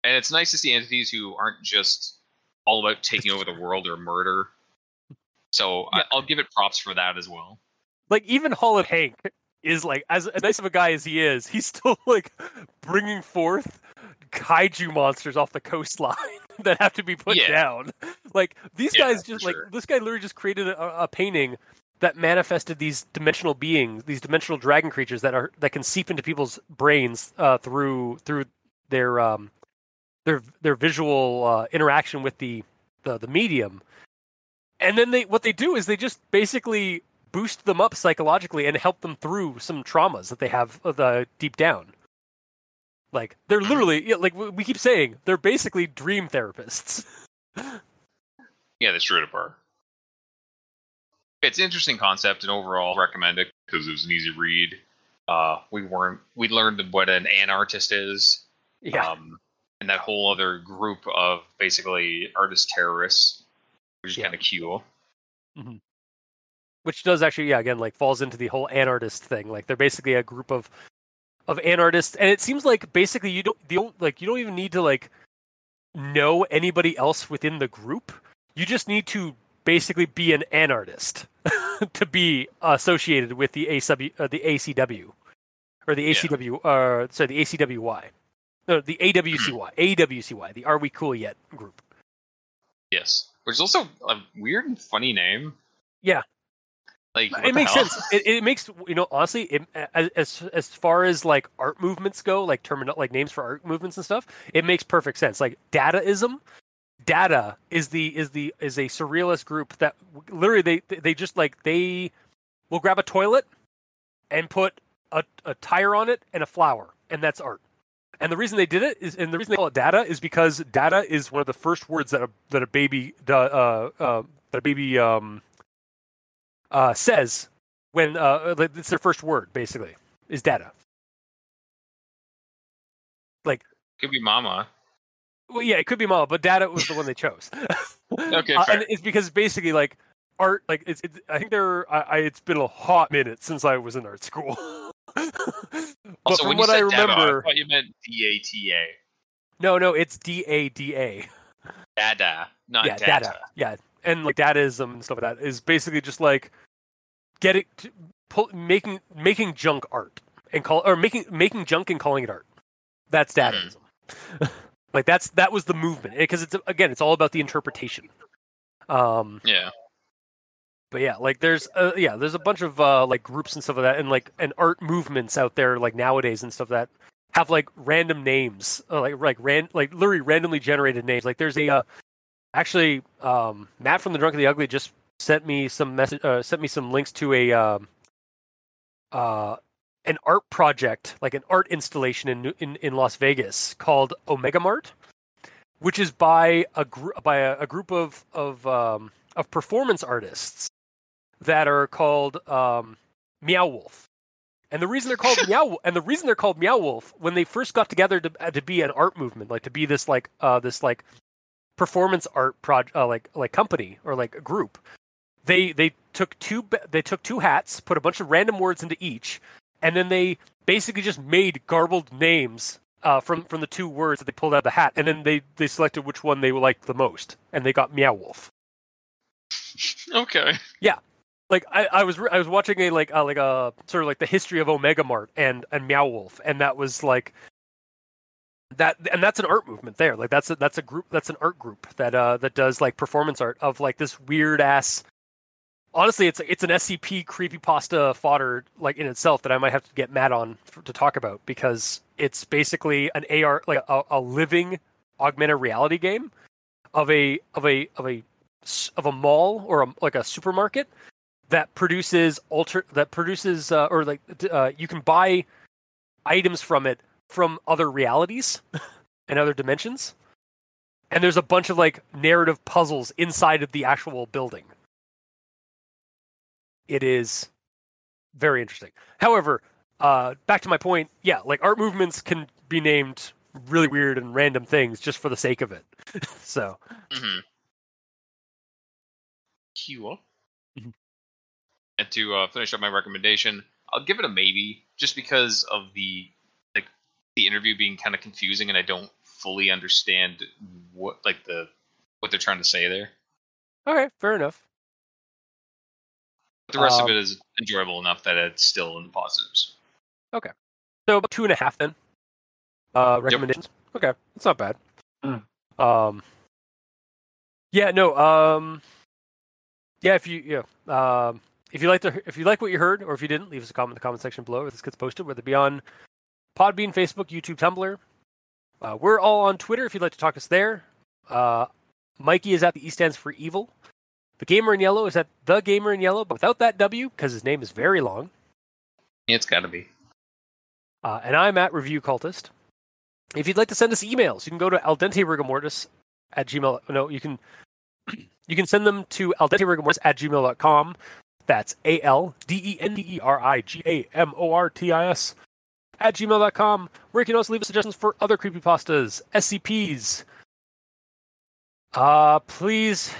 and it's nice to see entities who aren't just all about taking over the world or murder. So I, Yeah. I'll give it props for that as well. like even Holland Hank is like as, as nice of a guy as he is, he's still like bringing forth kaiju monsters off the coastline that have to be put Yeah. down. Like these Yeah, guys just like sure. this guy literally just created a, a painting that manifested these dimensional beings, these dimensional dragon creatures that are that can seep into people's brains uh, through through their um their their visual uh, interaction with the, the the medium. And then they what they do is they just basically boost them up psychologically and help them through some traumas that they have uh, the deep down. Like they're literally like we keep saying they're basically dream therapists. Yeah, they straight apart. It's an interesting concept, and overall recommend it because it was an easy read. Uh, we weren't we learned what an anartist is, yeah, um, and that whole other group of basically artist terrorists, which is Yeah. kind of cool. which does actually yeah again like falls into the whole anartist thing. Like they're basically a group of of anartists, and it seems like basically you don't the don't- like you don't even need to like know anybody else within the group. You just need to basically be an anartist to be associated with the ACW, uh, the ACW, or the Yeah. Uh, sorry, the ACWY, no, the AWCY, AWCY, the Are We Cool Yet group. Yes, which is also a weird and funny name. Yeah. like it makes hell? sense. It, it makes you know honestly, it, as as as far as like art movements go, like terminal like names for art movements and stuff, it makes perfect sense. Like Dadaism, Dada is the is the is a surrealist group that literally they they just like they will grab a toilet and put a, a tire on it and a flower, and that's art. And the reason they did it is, and the reason they call it data is because data is one of the first words that a that a baby uh, uh, that a baby um, uh, says when uh, it's their first word basically is data. Like, Could be Mama. Well, yeah, it could be mama, but data was the one they chose. Okay, Uh, and it's because basically like art, like it's, it's I think there, I, I, it's been a hot minute since I was in art school. but also, from when what you I said Dada, remember, I thought you meant D A T A. no, no, it's D A D A. Dada, not yeah, data. data. Yeah, and like dadaism and stuff like that is basically just like getting to, pull, making making junk art and call or making making junk and calling it art. That's dadaism. like that's that was the movement because it's again it's all about the interpretation. Um, Yeah, but yeah, like there's uh, yeah there's a bunch of uh, like groups and stuff like that and like and art movements out there like nowadays and stuff that have like random names uh, like like ran like literally randomly generated names. Like there's a uh, actually um, Matt from the Drunk and the Ugly just sent me some message uh, sent me some links to a um, uh, an art project like an art installation in in in Las Vegas called Omega Mart, which is by a gr- by a, a group of of um, of performance artists that are called um, Meow Wolf. And the reason they're called Meow Wolf, and the reason they're called Meow Wolf when they first got together to uh, to be an art movement, like to be this like uh this like performance art project uh, like like company or like a group. They they took two they took two hats, put a bunch of random words into each, and then they basically just made garbled names uh, from from the two words that they pulled out of the hat, and then they they selected which one they liked the most, and they got Meow Wolf okay. Yeah, like I, I was re- I was watching a like uh, like a sort of like the history of Omega Mart and and Meow Wolf, and that was like that, and that's an art movement there. Like that's a, that's a group that's an art group that uh that does like performance art of like this weird ass. Honestly, it's it's an SCP creepypasta fodder like in itself that I might have to get Matt on for, to talk about because it's basically an AR like a, a living augmented reality game of a of a of a of a mall or a, like a supermarket that produces alter that produces uh, or like uh, you can buy items from it from other realities and other dimensions. And there's a bunch of like narrative puzzles inside of the actual building it is very interesting however uh, back to my point yeah like art movements can be named really weird and random things just for the sake of it so Mm-hmm. Cool. Mhm. And to uh, finish up my recommendation, I'll give it a maybe, just because of the like the interview being kind of confusing, and I don't fully understand what like the what they're trying to say there. Okay, fair enough. But the rest Um, of it is enjoyable enough that it's still in the positives. Okay. So about two and a half then. Uh, recommendations. Okay, that's not bad. Mm. Um, yeah, no. Um, yeah, if you yeah, um, if you like the if you like what you heard, or if you didn't, leave us a comment in the comment section below. If this gets posted, whether it be on Podbean, Facebook, YouTube, Tumblr. Uh, we're all on Twitter. If you'd like to talk to us there. Uh, Mikey is at the E stands for evil. The gamer in yellow is that the gamer in yellow, but without that W because his name is very long. It's got to be. Uh, and I'm at Review Cultist. If you'd like to send us emails, you can go to al dente rigamortis at gmail. No, you can you can send them to al dente rigamortis at gmail.com. That's A L D E N D E R I G A M O R T I S at gmail.com, where you can also leave us suggestions for other creepypastas, SCPs. Uh, please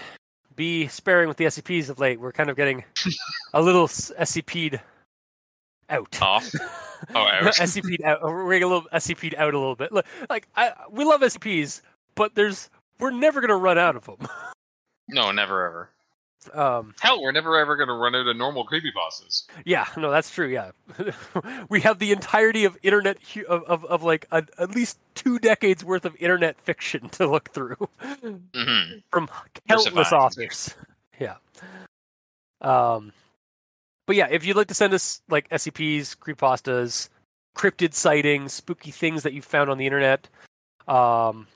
be sparing with the SCPs of late. We're kind of getting a little SCP'd out. Off. Oh, out. SCP'd out. We're getting a little SCP'd out a little bit. Look, Like I, we love SCPs, but there's we're never gonna run out of them. No, never ever. Um, Hell, we're never ever going to run out of normal creepypastas. yeah, no, that's true. Yeah, we have the entirety of internet hu- of of, of like a, at least two decades worth of internet fiction to look through hmm from countless authors. Yeah. Um, but yeah, if you'd like to send us like SCPs, creepypastas, cryptid sightings, spooky things that you found on the internet, um,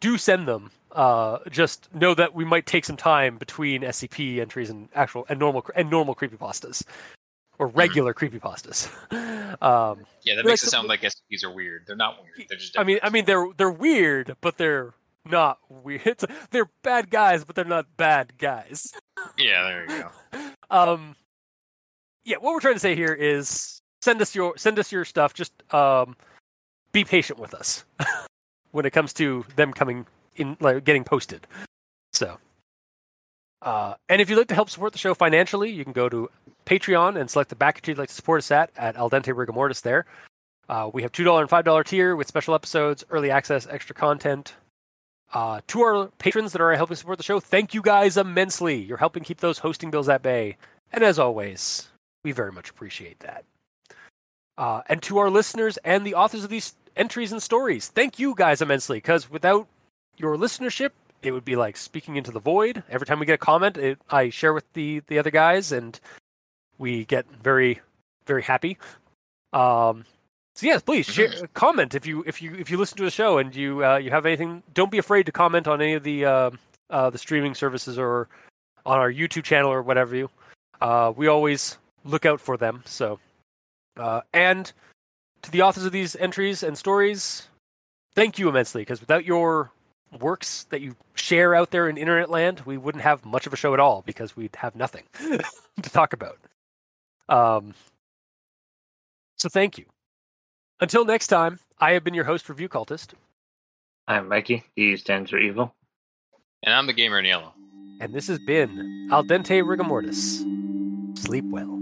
do send them. Uh, just know that we might take some time between SCP entries and actual and normal and normal creepypastas or regular creepypastas. Um, Yeah, that Like makes it sound like SCPs are weird. They're not weird. They're just. I mean, I mean, they're they're weird, but they're not weird. It's, they're bad guys, but they're not bad guys. yeah, there you go. Um, yeah, what we're trying to say here is send us your send us your stuff. Just um, be patient with us when it comes to them coming in, like getting posted. So, uh, and if you'd like to help support the show financially, you can go to Patreon and select the backer you'd like to support us at at Al Dente Rigor Mortis. There, uh, we have two dollar and five dollar tier with special episodes, early access, extra content. Uh, to our patrons that are helping support the show, thank you guys immensely. You're helping keep those hosting bills at bay. And as always, we very much appreciate that. Uh, and to our listeners and the authors of these entries and stories, thank you guys immensely, because without your listenership, it would be like speaking into the void. Every time we get a comment, it, I share with the, the other guys, and we get very, very happy. Um, so yes, please share, comment if you if you if you listen to the show and you uh, you have anything. Don't be afraid to comment on any of the uh, uh, the streaming services or on our YouTube channel or whatever you. Uh, we always look out for them. So, uh, and to the authors of these entries and stories, thank you immensely because without your works that you share out there in internet land, we wouldn't have much of a show at all because we'd have nothing to talk about. Um, so thank you. Until next time, I have been your host, Review Cultist, I'm Mikey. E stands for evil. And I'm the gamer in yellow. and this has been Al Dente Rigor Mortis. Sleep well.